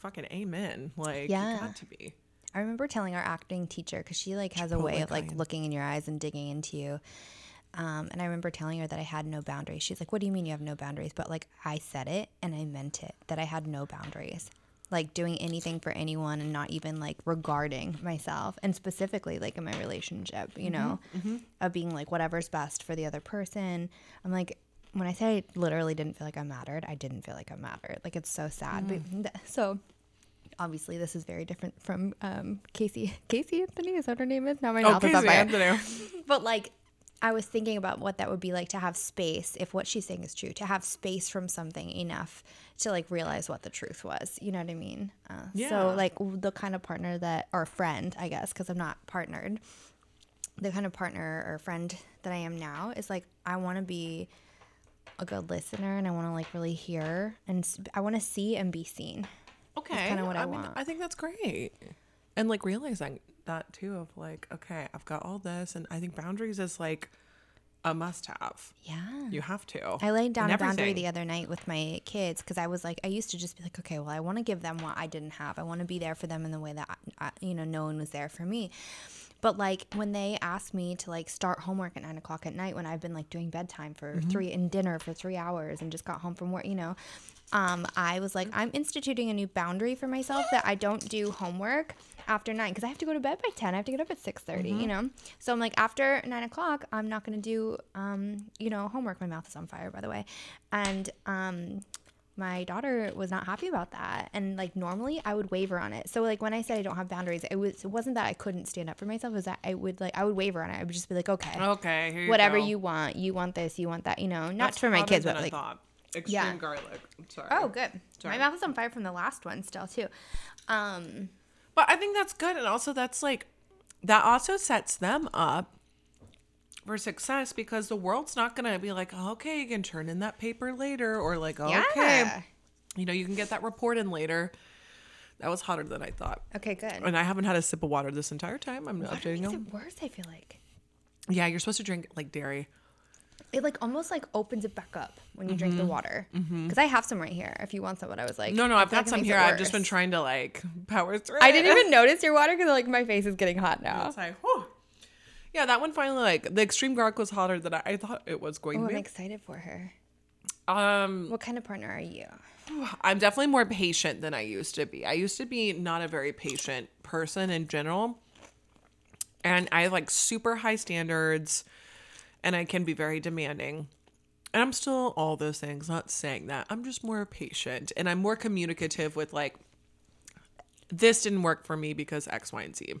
fucking amen. Like, Yeah. you got to be. I remember telling our acting teacher because she like has a way of like kind. looking in your eyes and digging into you. Um, and I remember telling her that I had no boundaries. She's like, "What do you mean you have no boundaries?" But like I said it and I meant it that I had no boundaries, like doing anything for anyone and not even like regarding myself and specifically like in my relationship, you know, of being like whatever's best for the other person. I'm like. When I say I literally didn't feel like I mattered, I didn't feel like I mattered. Like it's so sad. But so obviously this is very different from um, Casey. <laughs> Casey Anthony is that her name is? Now my Oh, mouth is on Casey fire. Anthony. <laughs> But like, I was thinking about what that would be like to have space, if what she's saying is true, to have space from something enough to like realize what the truth was. You know what I mean? Uh, Yeah. So like the kind of partner that, or friend, I guess, because I'm not partnered. The kind of partner or friend that I am now is like I want to be a good listener and I want to like really hear and I want to see and be seen. Okay. kinda what I mean, want. I think that's great. And like realizing that too of like, okay, I've got all this and I think boundaries is like a must have. Yeah. You have to. I laid down a boundary the other night with my kids because I was like, I used to just be like, okay, well, I want to give them what I didn't have. I want to be there for them in the way that, I, you know, no one was there for me. But like when they asked me to like start homework at nine o'clock at night when I've been like doing bedtime for Mm-hmm. three and dinner for three hours and just got home from work, you know, um, I was like, I'm instituting a new boundary for myself that I don't do homework after nine because I have to go to bed by 10. I have to get up at 6.30, you know? So I'm like, after nine o'clock, I'm not going to do, um, you know, homework. My mouth is on fire, by the way. And, um, my daughter was not happy about that and like normally i would waver on it so like when i said i don't have boundaries it was it wasn't that i couldn't stand up for myself it was that i would like i would waver on it i would just be like okay Okay. Here you whatever go. you want you want this you want that you know not That's for my kids but I like thought. Extreme Yeah. garlic. I'm sorry. oh good Sorry. my mouth is on fire from the last one still too um But I think that's good. And also, that's like, that also sets them up for success because the world's not going to be like, okay, you can turn in that paper later or like, okay, yeah you know, you can get that report in later. That was hotter than I thought. okay good And I haven't had a sip of water this entire time. I'm Water updating makes them. it worse i feel like Yeah, you're supposed to drink like dairy. It like almost like opens it back up when you drink the water because i have some right here if you want some but i was like Mm-hmm. No, no, I've got some here. I've just been trying to like <laughs> power through. i didn't even notice your water because like my face is getting hot now It's like, whew. Yeah, that one finally like the extreme garlic was hotter than I, I thought it was going oh to be. i'm excited for her Um, what kind of partner are you <sighs> I'm definitely more patient than I used to be. I used to be not a very patient person in general. And I have like super high standards and I can be very demanding. And I'm still all those things, not saying that. I'm just more patient and I'm more communicative with like this didn't work for me because X, Y, and Z.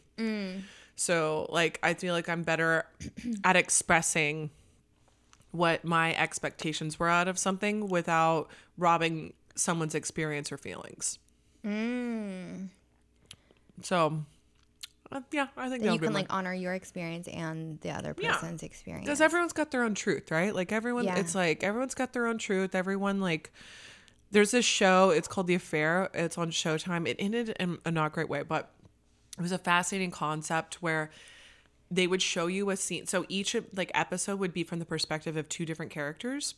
So like I feel like I'm better <clears throat> at expressing what my expectations were out of something without robbing someone's experience or feelings. So, uh, yeah, I think that you can like honor your experience and the other Yeah. person's experience. because everyone's got their own truth, right? Like everyone, Yeah. it's like everyone's got their own truth. Everyone like. There's this show. It's called The Affair. It's on Showtime. It ended in a not great way, but it was a fascinating concept where they would show you a scene. So each like episode would be from the perspective of two different characters,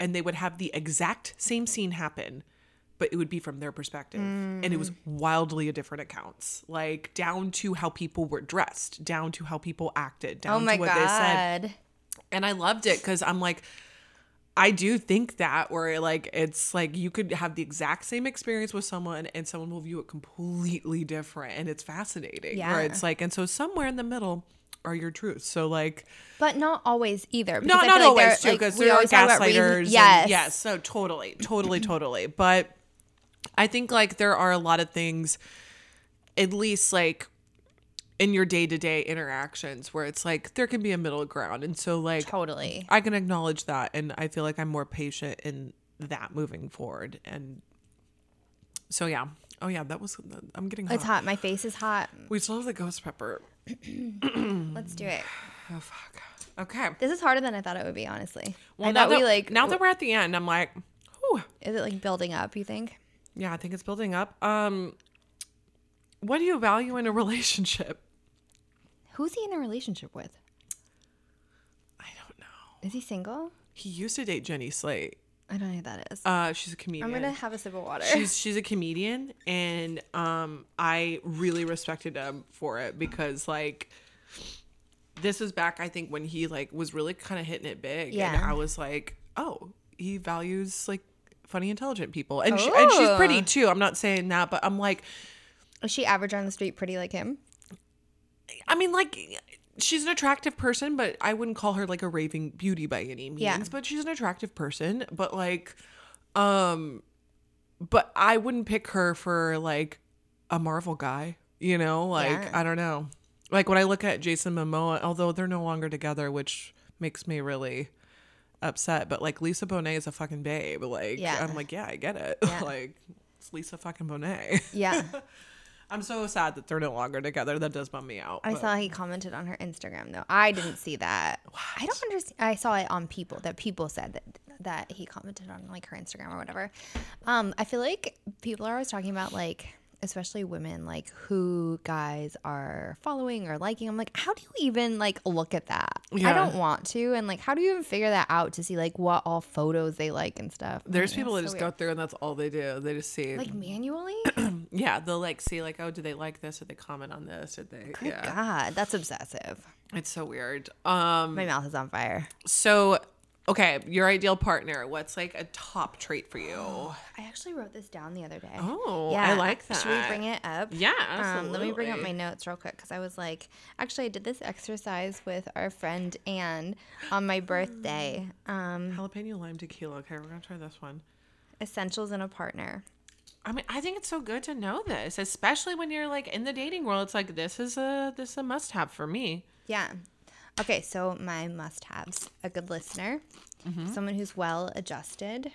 and they would have the exact same scene happen, but it would be from their perspective, and it was mm. wildly a different accounts, like down to how people were dressed, down to how people acted, oh down oh to what they said and I loved it because I'm like, I do think that where like it's like you could have the exact same experience with someone and someone will view it completely different, and it's fascinating. Yeah. Where it's like, and so somewhere in the middle are your truths. So like, But not always either. no, because not like always too, because we there are always talk about reason- gaslighters. and- Yes. yes. So totally, totally, totally. But I think like there are a lot of things, at least like in your day to day interactions, where it's like there can be a middle ground, and so like Totally. I can acknowledge that, and I feel like I'm more patient in that moving forward. And so yeah, oh yeah, that was I'm getting hot. It's hot. My face is hot. We still have the ghost pepper. <clears throat> Let's do it. Oh fuck. Okay. This is harder than I thought it would be, honestly. Well, I now thought that we like now that we're at the end, I'm like, whew. is it like building up, you think? Yeah, I think it's building up. Um, what do you value in a <laughs> relationship? Who's he in a relationship with? I don't know. Is he single? He used to date Jenny Slate. I don't know who that is. Uh, she's a comedian. I'm gonna have a sip of water. she's she's a comedian and um I really respected him for it because like this is back I think when he like was really kind of hitting it big and I was like oh he values like funny intelligent people and she, and she's pretty too I'm not saying that but I'm like Is she average on the street, pretty like him? I mean like she's an attractive person but I wouldn't call her like a raving beauty by any means Yeah. but she's an attractive person but like um but I wouldn't pick her for like a Marvel guy, you know? Like Yeah. I don't know. Like when I look at Jason Momoa, although they're no longer together, which makes me really upset, but like Lisa Bonet is a fucking babe. Like Yeah. I'm like, yeah, I get it. Yeah. <laughs> like it's Lisa fucking Bonet. <laughs> Yeah. I'm so sad that they're no longer together. That does bum me out. I but- saw he commented on her Instagram though. I didn't see that. <gasps> I don't understand. I saw it on people that people said that that he commented on like her Instagram or whatever. Um, I feel like people are always talking about like, especially women, like who guys are following or liking. I'm like, how do you even like look at that? I don't want to. And like, how do you even figure that out to see like what all photos they like and stuff? There's Like, people that it's just so go through and that's all they do. They just see, like manually. <clears throat> yeah, they'll like see like, oh, do they like this? Did they comment on this? Did they? Good yeah, God, that's obsessive. it's so weird. Um, My mouth is on fire. so okay, your ideal partner. What's like a top trait for you? I actually wrote this down the other day. Oh, yeah. I like that. Should we bring it up? Yeah, Um, let me bring up my notes real quick because I was like, actually, I did this exercise with our friend Anne on my birthday. <gasps> Um, Jalapeno lime tequila. Okay, we're gonna try this one. essentials in a partner. I mean, I think it's so good to know this, especially when you're like in the dating world. It's like this is a this is a must have for me. Yeah. Okay, so my must haves a good listener, Mm-hmm. someone who's well adjusted.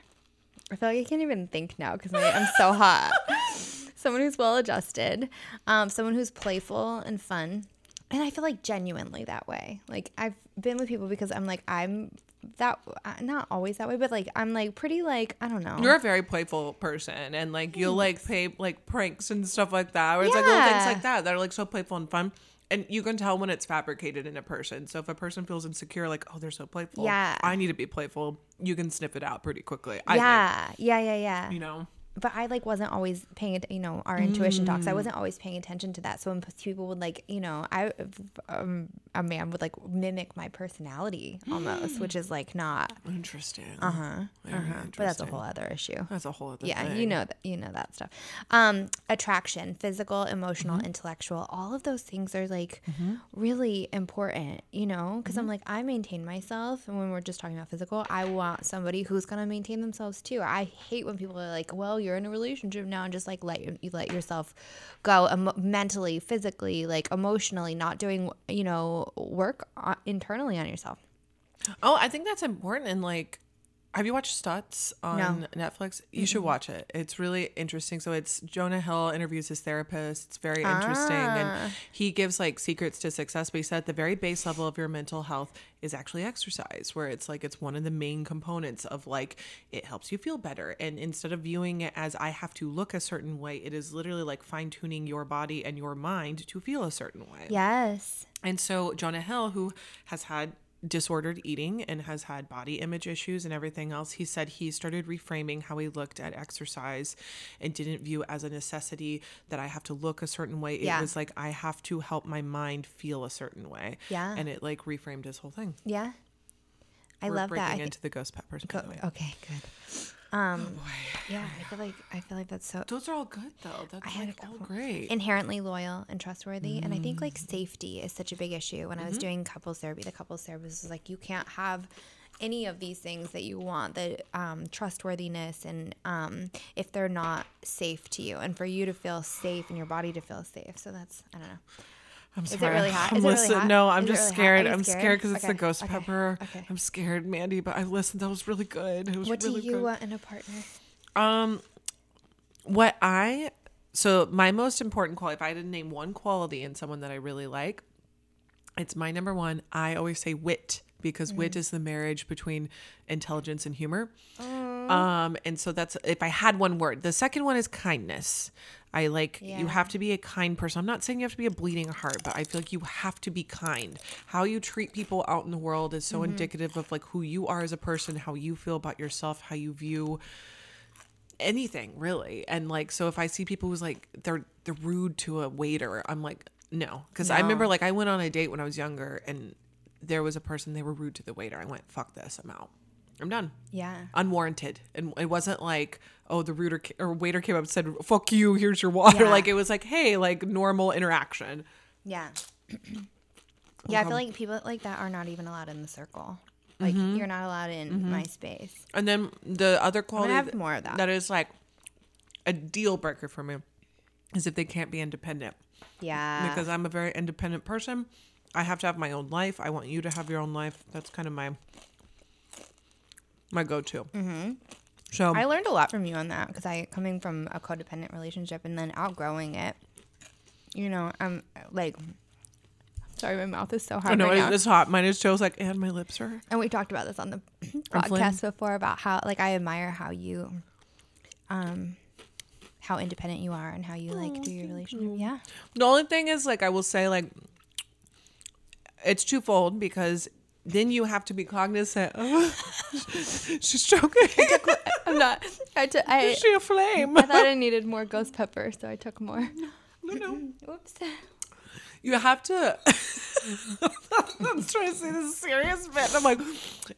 I feel like I can't even think now because I'm so hot. <laughs> someone who's well adjusted, um, someone who's playful and fun. And I feel like genuinely that way. Like I've been with people because I'm like, I'm that, uh, not always that way, but like, I'm like pretty like, I don't know. You're a very playful person, and like you'll like pay like pranks and stuff like that, or it's like little things like that that are like so playful and fun. And you can tell when it's fabricated in a person. So if a person feels insecure, like oh they're so playful, Yeah. I need to be playful. You can sniff it out pretty quickly. I yeah, yeah, yeah, yeah. you know. But I like wasn't always paying it. You know, our intuition talks. Mm. I wasn't always paying attention to that. So when people would like, you know, I um, a man would like mimic my personality almost, which is like not. Interesting. Uh huh. Uh huh. But that's a whole other issue. That's a whole other Yeah, thing. you know that you know that stuff. Um, attraction, physical, emotional, Mm-hmm. intellectual, all of those things are like really important, you know, because Mm-hmm. I'm like I maintain myself, and when we're just talking about physical, I want somebody who's gonna maintain themselves too. I hate when people are like, "Well, you're in a relationship now," and just like let you, let yourself go mentally, physically, like emotionally, not doing you know work uh, internally on yourself. Oh, I think that's important. And like, have you watched Stutz on Netflix? You should watch it. It's really interesting. So it's Jonah Hill interviews his therapist. It's very interesting, Ah. and he gives like secrets to success. But he said the very base level of your mental health is actually exercise, where it's like it's one of the main components of like it helps you feel better. And instead of viewing it as I have to look a certain way, it is literally like fine tuning your body and your mind to feel a certain way. Yes. And so Jonah Hill, who has had disordered eating and has had body image issues and everything else, he said he started reframing how he looked at exercise and didn't view as a necessity that I have to look a certain way. It Yeah. was like I have to help my mind feel a certain way. Yeah. And it like reframed his whole thing. Yeah. I We're love that. breaking I into the ghost peppers. Go, okay, good. Um, yeah, I feel like I feel like that's so Those are all good though. That's I had like all great. inherently loyal and trustworthy. And I think like Mm. safety is such a big issue. When I was doing couples therapy, the couples therapist was like, you can't have any of these things that you want the um, trustworthiness and um, if they're not safe to you and for you to feel safe and your body to feel safe so that's i don't know I'm it sorry. really hot? I'm Is it really listening. hot? No, I'm Is it just really hot? Are scared. you I'm scared? because it's the Okay, ghost okay, pepper. okay. I'm scared, Mandy. But I listened. That was really good. It was what really do you good. want in a partner Um, what I so my most important quality, if I had to name one quality in someone that I really like, it's my number one. I always say wit because Mm. wit is the marriage between intelligence and humor. Um, and so that's if I had one word. The second one is kindness. I like you have to be a kind person. I'm not saying you have to be a bleeding heart, but I feel like you have to be kind. How you treat people out in the world is so Mm-hmm. indicative of like who you are as a person, how you feel about yourself, how you view anything really. And like so if I see people who's like they're they're rude to a waiter, I'm like no, because I remember like I went on a date when I was younger and there was a person they were rude to the waiter. I went fuck this, I'm out. I'm done Yeah. unwarranted and it wasn't like oh the rooter or waiter came up and said fuck you here's your water Yeah. like it was like hey like normal interaction Yeah. <clears throat> yeah, I feel like people like that are not even allowed in the circle. Like Mm-hmm. you're not allowed in my space. and then the other quality have more of that. that is like a deal breaker for me is if they can't be independent Yeah. because i'm a very independent person i have to have my own life i want you to have your own life that's kind of my my go-to mm-hmm. so I learned a lot from you on that because I coming from a codependent relationship and then outgrowing it. You know, I'm like, sorry, my mouth is so hot. I know right it's hot mine is chills like and my lips are and we talked about this on the <clears throat> podcast before about how like I admire how you, um, how independent you are and how you like do your relationship. Yeah. The only thing is, like, I will say, like, it's twofold because then you have to be cognizant. Of, <laughs> she's choking. I'm not. I took. I, Is she a flame? I thought I needed more ghost pepper, so I took more. No, no. <clears throat> Oops. You have to. <laughs> I'm trying to say this serious bit. and I'm like,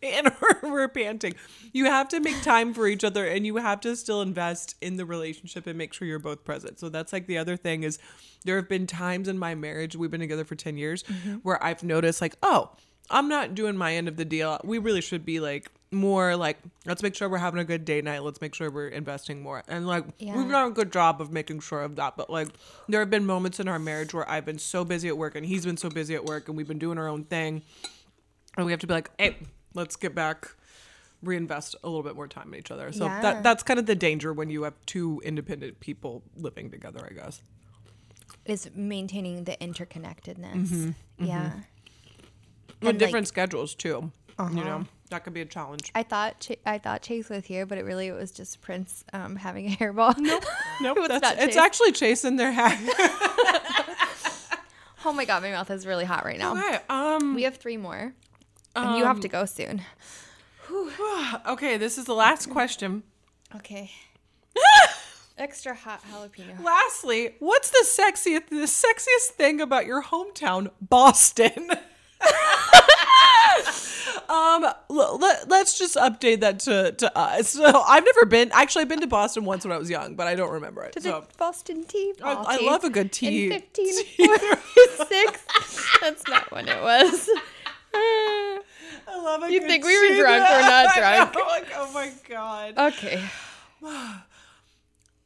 and <laughs> we're, we're panting. You have to make time for each other, and you have to still invest in the relationship and make sure you're both present. So that's like the other thing is, there have been times in my marriage we've been together for ten years mm-hmm. where I've noticed like, oh, I'm not doing my end of the deal. We really should be like more like let's make sure we're having a good date night let's make sure we're investing more and like Yeah. we've done a good job of making sure of that but like there have been moments in our marriage where i've been so busy at work and he's been so busy at work and we've been doing our own thing and we have to be like hey let's get back reinvest a little bit more time in each other so Yeah. that that's kind of the danger when you have two independent people living together i guess Is maintaining the interconnectedness. Mm-hmm. Yeah. And, different like, schedules too you Uh-huh. know that could be a challenge I thought Ch- I thought Chase was here, but it really was just Prince um, having a hairball. No. nope <laughs> It's that's, it's actually Chase. chasing their hat <laughs> oh my god, my mouth is really hot right now. okay um We have three more, and you have to go soon. <sighs> Okay, this is the last question. Okay. <laughs> Extra hot jalapeno. Lastly, what's the sexiest the sexiest thing about your hometown, Boston? Um, l- let, us just update that to, to us. So I've never been. Actually, I've been to Boston once when I was young, but I don't remember it. To So the Boston Tea I, I love a good tea. in 1546. <laughs> That's not when it was. I love a You think we were drunk? We're <laughs> not know, drunk. like, oh my god, Okay. <sighs>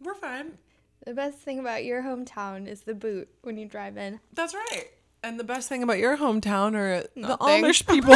we're fine. The best thing about your hometown is the boot when you drive in. That's right. And the best thing about your hometown are the Amish <laughs> people.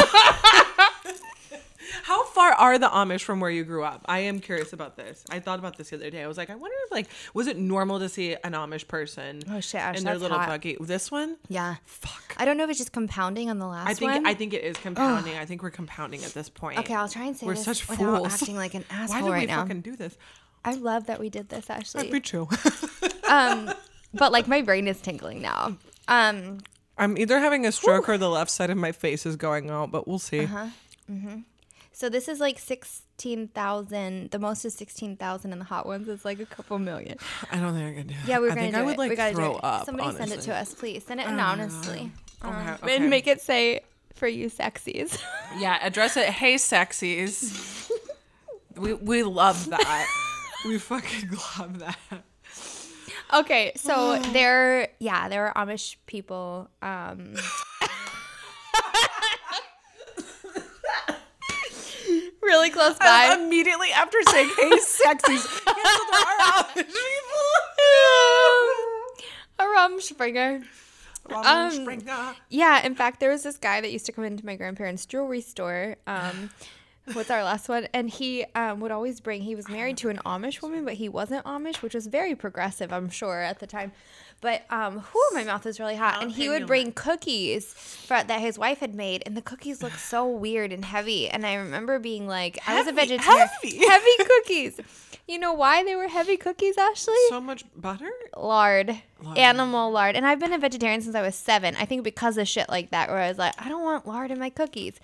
How far are the Amish from where you grew up? I am curious about this. I thought about this the other day. I was like, I wonder if like was it normal to see an Amish person Oh, shit, Ash, in their that's little hot. buggy? This one? Yeah. Fuck. I don't know if it's just compounding on the last I think one. I think it is compounding. I think we're compounding at this point. okay, I'll try and say We're this such without fools. acting like an <laughs> Why asshole did we right now. fucking do this? I love that we did this, Ashley. Me too. <laughs> um, but like my brain is tingling now. Um, I'm either having a stroke or the left side of my face is going out, but we'll see. Uh-huh. so this is like sixteen thousand. The most is sixteen thousand, and the hot ones is like a couple million. I don't think I can do it. Yeah, we're I gonna think do I would it. like we gotta throw do it. up. Somebody send it to us, please. Send it anonymously. Um, okay, okay. And make it say for you sexies. <laughs> Yeah, address it. Hey, sexies. <laughs> we we love that. <laughs> we fucking love that. Okay, so <gasps> there, yeah, there are Amish people. Um, <laughs> really close by. Immediately after saying "Hey, <laughs> sexies," so there are <laughs> Amish people. a Rumspringa. Ron Um, Yeah, in fact, there was this guy that used to come into my grandparents' jewelry store. Um, <gasps> what's our last one? And he um, would always bring. He was married to an Amish woman, but he wasn't Amish, which was very progressive, I'm sure, at the time. But um, whew, my mouth is really hot. And he would bring cookies for, that his wife had made, and the cookies looked so weird and heavy. And I remember being like, I was a vegetarian. heavy. heavy cookies. You know why they were heavy cookies, Ashley? So much butter? lard, Lard. animal lard. And I've been a vegetarian since I was seven. I think because of shit like that, where I was like, I don't want lard in my cookies.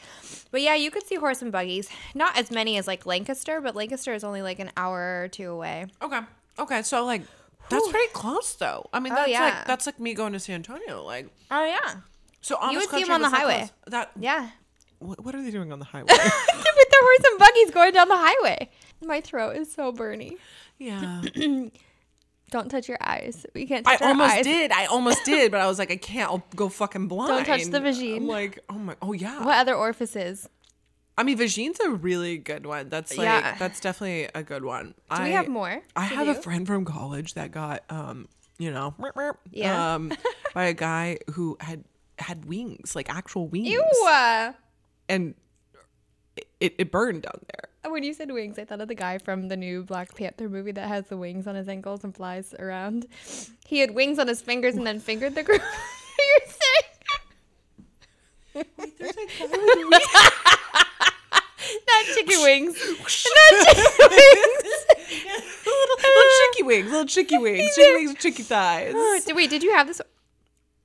But yeah, you could see horse and buggies. Not as many as like Lancaster, but Lancaster is only like an hour or two away. Okay. Okay. So like that's Whew. pretty close though. I mean Oh, that's yeah. like that's like me going to San Antonio. Like Oh yeah, so Amish would see them on the highway. That yeah. what, what are they doing on the <laughs> highway? With the horse and buggies going down the highway. My throat is so burny. yeah. <clears throat> Don't touch your eyes. We can't I almost eyes. did. I almost did, but I was like, I can't. I'll go fucking blind. Don't touch the vagine. I'm like, oh my, oh yeah. What other orifices? I mean, vagine's a really good one. That's like, Yeah. that's definitely a good one. Do I, we have more? I have a friend from college that got, um, you know, Yeah. um, <laughs> by a guy who had had wings, like actual wings, Ew. and it, it burned down there. When you said wings, I thought of the guy from the new Black Panther movie that has the wings on his ankles and flies around. He had wings on his fingers and then fingered the girl. <laughs> You're saying not chicken <laughs> wings. not chicken <laughs> wings. little, little chicky wings, little chicky wings, chicky wings, with chicky thighs. Oh, did- wait, did you have this?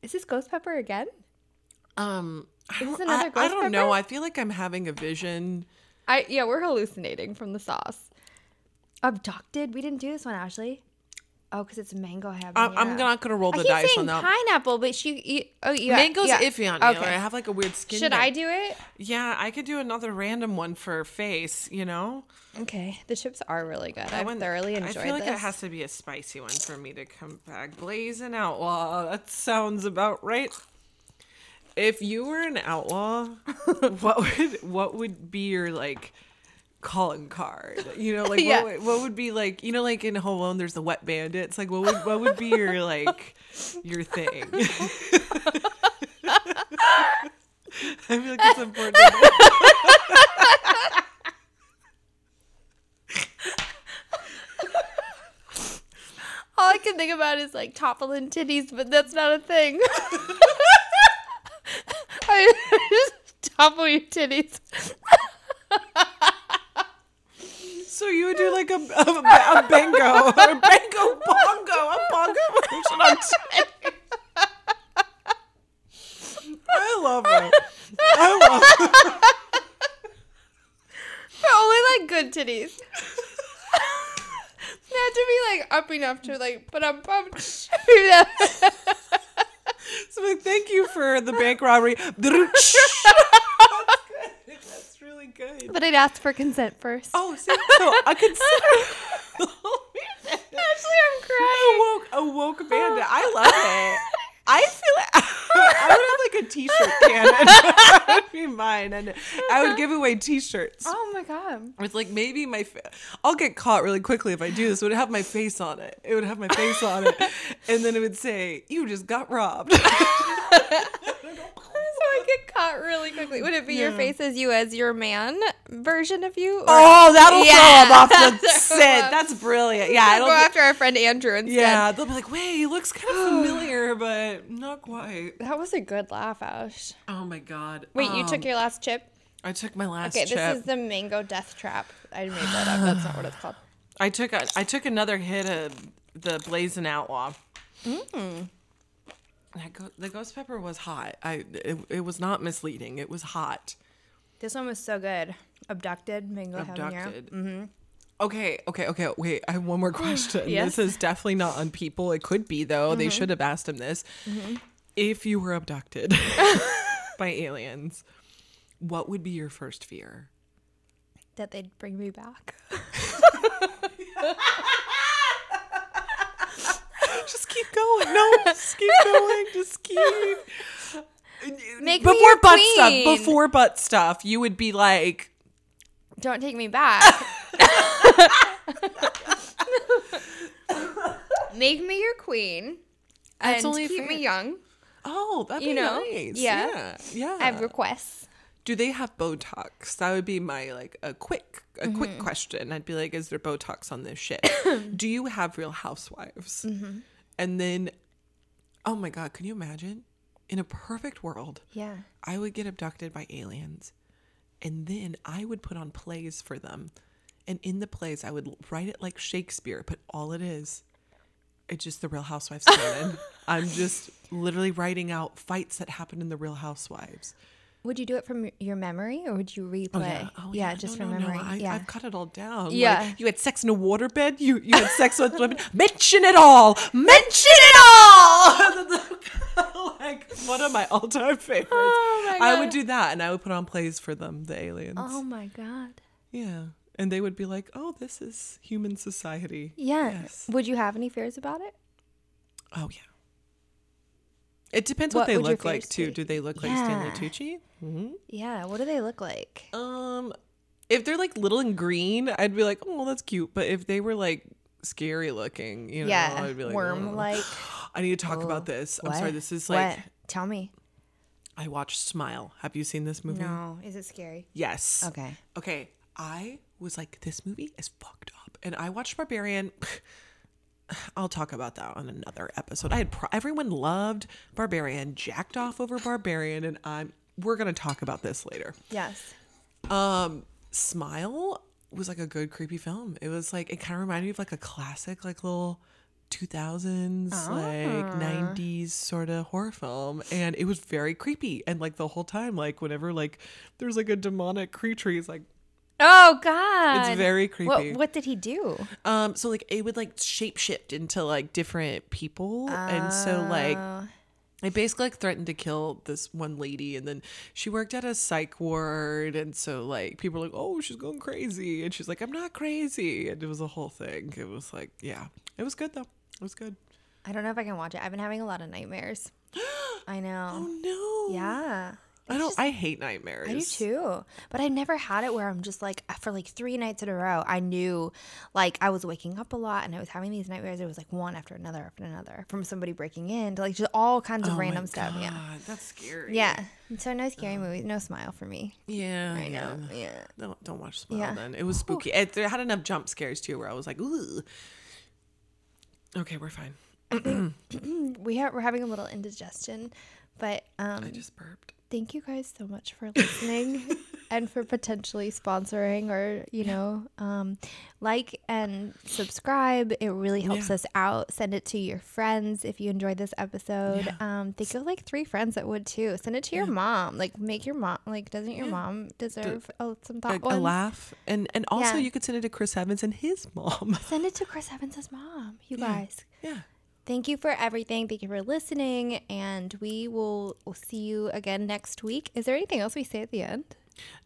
Is this ghost pepper again? Um, I Is this don't, another I, I don't know. I feel like I'm having a vision. I yeah, we're hallucinating from the sauce. Abducted? We didn't do this one, Ashley. Oh, because it's mango habanero. I'm, I'm not gonna roll I the keep dice saying on that. pineapple, but she. You, oh, yeah. Mango's yeah. iffy on me. Okay. Like, I have like a weird skin. Should there. I do it? Yeah, I could do another random one for face. You know, Okay. The chips are really good. I've one- thoroughly enjoyed it. I feel like this. it has to be a spicy one for me to come back. Blazing outlaw. That sounds about right. If you were an outlaw, <laughs> what would what would be your like calling card? You know, like Yeah. what, would, what would be like? You know, like in Home Alone, there's the wet bandits. Like, what would what would be your like your thing? <laughs> I feel like it's important. All I can think about is like toppling titties, but that's not a thing. <laughs> I just topple your titties. So you would do like a, a, a bingo, a bingo bongo, a bongo version on titty. I love it. I love it. But only like good titties. they have to be like up enough to like put a bump. So like, thank you for the bank robbery. <laughs> That's good. That's really ask for consent first. Oh, see, so I could. <laughs> Actually, I'm crying. a woke, a woke oh. bandit. I love it. I feel like <laughs> I would have like a t-shirt <laughs> cannon. that would be mine, and I would give away t-shirts Oh my god. with like maybe my. Fa- I'll get caught really quickly if I do this. It would have my face on it. It would have my face on it, and then it would say, "You just got robbed." I get caught really quickly. Would it be your face as you as your man version of you? Or oh, that'll Yeah, throw off the <laughs> that'll throw 'em scent. That's brilliant. Yeah, I go don't. after our friend Andrew instead. yeah, they'll be like, "Wait, he looks kind of <sighs> familiar, but not quite." That was a good laugh, Ash. Oh my god. Wait, you Um, took your last chip? I took my last chip. Okay, chip. this is the mango death trap. I made that up. That's not what it's called. <sighs> I took a, I took another hit of the blazing outlaw. Mm. That go, the ghost pepper was hot. I it, it was not misleading. It was hot. This one was so good. Abducted mango habanero. Abducted. Okay, okay, okay. Wait, I have one more question. <laughs> Yes. This is definitely not on people. It could be though. Mm-hmm. They should have asked him this. If you were abducted <laughs> by aliens, what would be your first fear? That they'd bring me back. <laughs> <laughs> Just keep going. No, just keep going. Just keep. Make before butt queen. stuff. Before butt stuff, you would be like, Don't take me back. <laughs> Make me your queen. That's and only keep fair. me young. "Oh, that'd You be know? nice." Yeah. yeah, yeah. I have requests. do they have Botox? That would be my like a quick a Mm-hmm. quick question. I'd be like, is there Botox on this shit? <coughs> do you have Real Housewives? Mm-hmm. And then, oh my god, can you imagine? In a perfect world, Yeah. I would get abducted by aliens, and then I would put on plays for them, and in the plays I would write it like Shakespeare, but all it is. It's just the Real Housewives canon. <laughs> I'm just literally writing out fights that happened in the Real Housewives. Would you do it from your memory or would you oh, replay? Oh, yeah. just No, from no, no. memory. I, yeah. I've got it all down. Yeah. Like, you had sex in a waterbed. You you had sex with women. <laughs> Mention it all. Mention it all. <laughs> like one of my all time favorites. Oh my God. I would do that, and I would put on plays for them, the aliens. oh my god. Yeah, and they would be like, "Oh, this is human society." Yeah. Yes. Would you have any fears about it? Oh yeah. It depends what, What they look like too. be? Do they look like Stanley Yeah. Tucci? hmm Yeah. What do they look like? Um, if they're like little and green, I'd be like, oh, that's cute. But if they were like scary looking, you know, yeah. I'd be like, Worm "Oh." like. I need to talk about this. I'm sorry. This is like What? Tell me. I watched Smile. Have you seen this movie? No. Is it scary? Yes. Okay. Okay. I was like, this movie is fucked up, and I watched Barbarian. <laughs> I'll talk about that on another episode. I had pro- everyone loved Barbarian, jacked off over Barbarian, and I'm we're gonna talk about this later. Yes. Um, Smile was like a good creepy film. It was like it kind of reminded me of like a classic, like little two thousands, like nineties sort of horror film, and it was very creepy. And like the whole time, like whenever like there's like a demonic creature, he's like, Oh God. it's very creepy. what did he do? Um, so like it would like shape shift into like different people, and so like Oh. I basically like threatened to kill this one lady, and then she worked at a psych ward, and so like people were like, "Oh, she's going crazy," and she's like, "I'm not crazy," and it was a whole thing. It was like, yeah, it was good though. It was good. I don't know if I can watch it. I've been having a lot of nightmares. <gasps> I know. Oh no, Yeah. I don't. I hate nightmares. I do too. But I've never had it where I'm just like for like three nights in a row. I knew like I was waking up a lot and I was having these nightmares. It was like one after another after another from somebody breaking in to like just all kinds of Oh random stuff. Yeah. That's scary. Yeah. So no scary movies, no smile for me. yeah, I know. yeah. Yeah. Don't don't watch Smile Yeah. then. It was spooky. It, it had enough jump scares too, where I was like, ooh. Okay, we're fine. <clears throat> We are we're having a little indigestion, but um I just burped. Thank you guys so much for listening <laughs> and for potentially sponsoring or you know um, like and subscribe it really helps Yeah. us out send it to your friends if you enjoyed this episode Yeah. um, think of like three friends that would too send it to your mom like make your mom like doesn't your Yeah. mom deserve oh, some thought a ones? laugh and and also Yeah. you could send it to chris evans and his mom send it to chris evans's mom you Yeah. guys yeah thank you for everything thank you for listening and we will see you again next week is there anything else we say at the end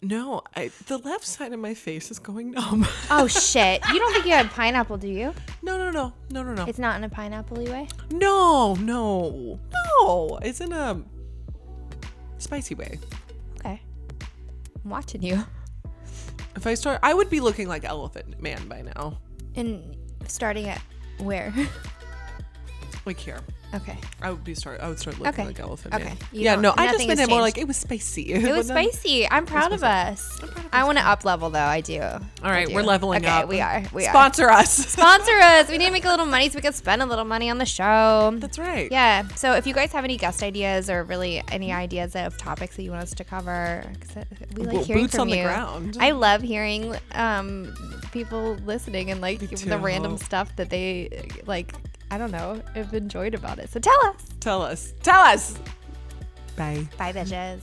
no I, the left side of my face is going numb <laughs> Oh shit! You don't think you had pineapple, do you? no no no no no no It's not in a pineapple way. no no no it's in a spicy way Okay. I'm watching you. if i start i would be looking like elephant man by now And starting at where? <laughs> like here okay. I would be start. I would start looking Okay. like elephant Okay. man. You Yeah, no, I just meant it more like it was spicy. It <laughs> was spicy. I'm proud of us. I want to up level though. I do. All right, we're leveling okay, up. we are. We are. Sponsor us. <laughs> Sponsor us. We need to make a little money so we can spend a little money on the show. That's right. Yeah. So if you guys have any guest ideas or really any ideas of topics that you want us to cover, 'cause we like Bo- hearing boots from on the ground. I love hearing um, people listening and like the random stuff that they like. I don't know, have enjoyed about it. So tell us. Tell us. Tell us. Bye. Bye, bitches.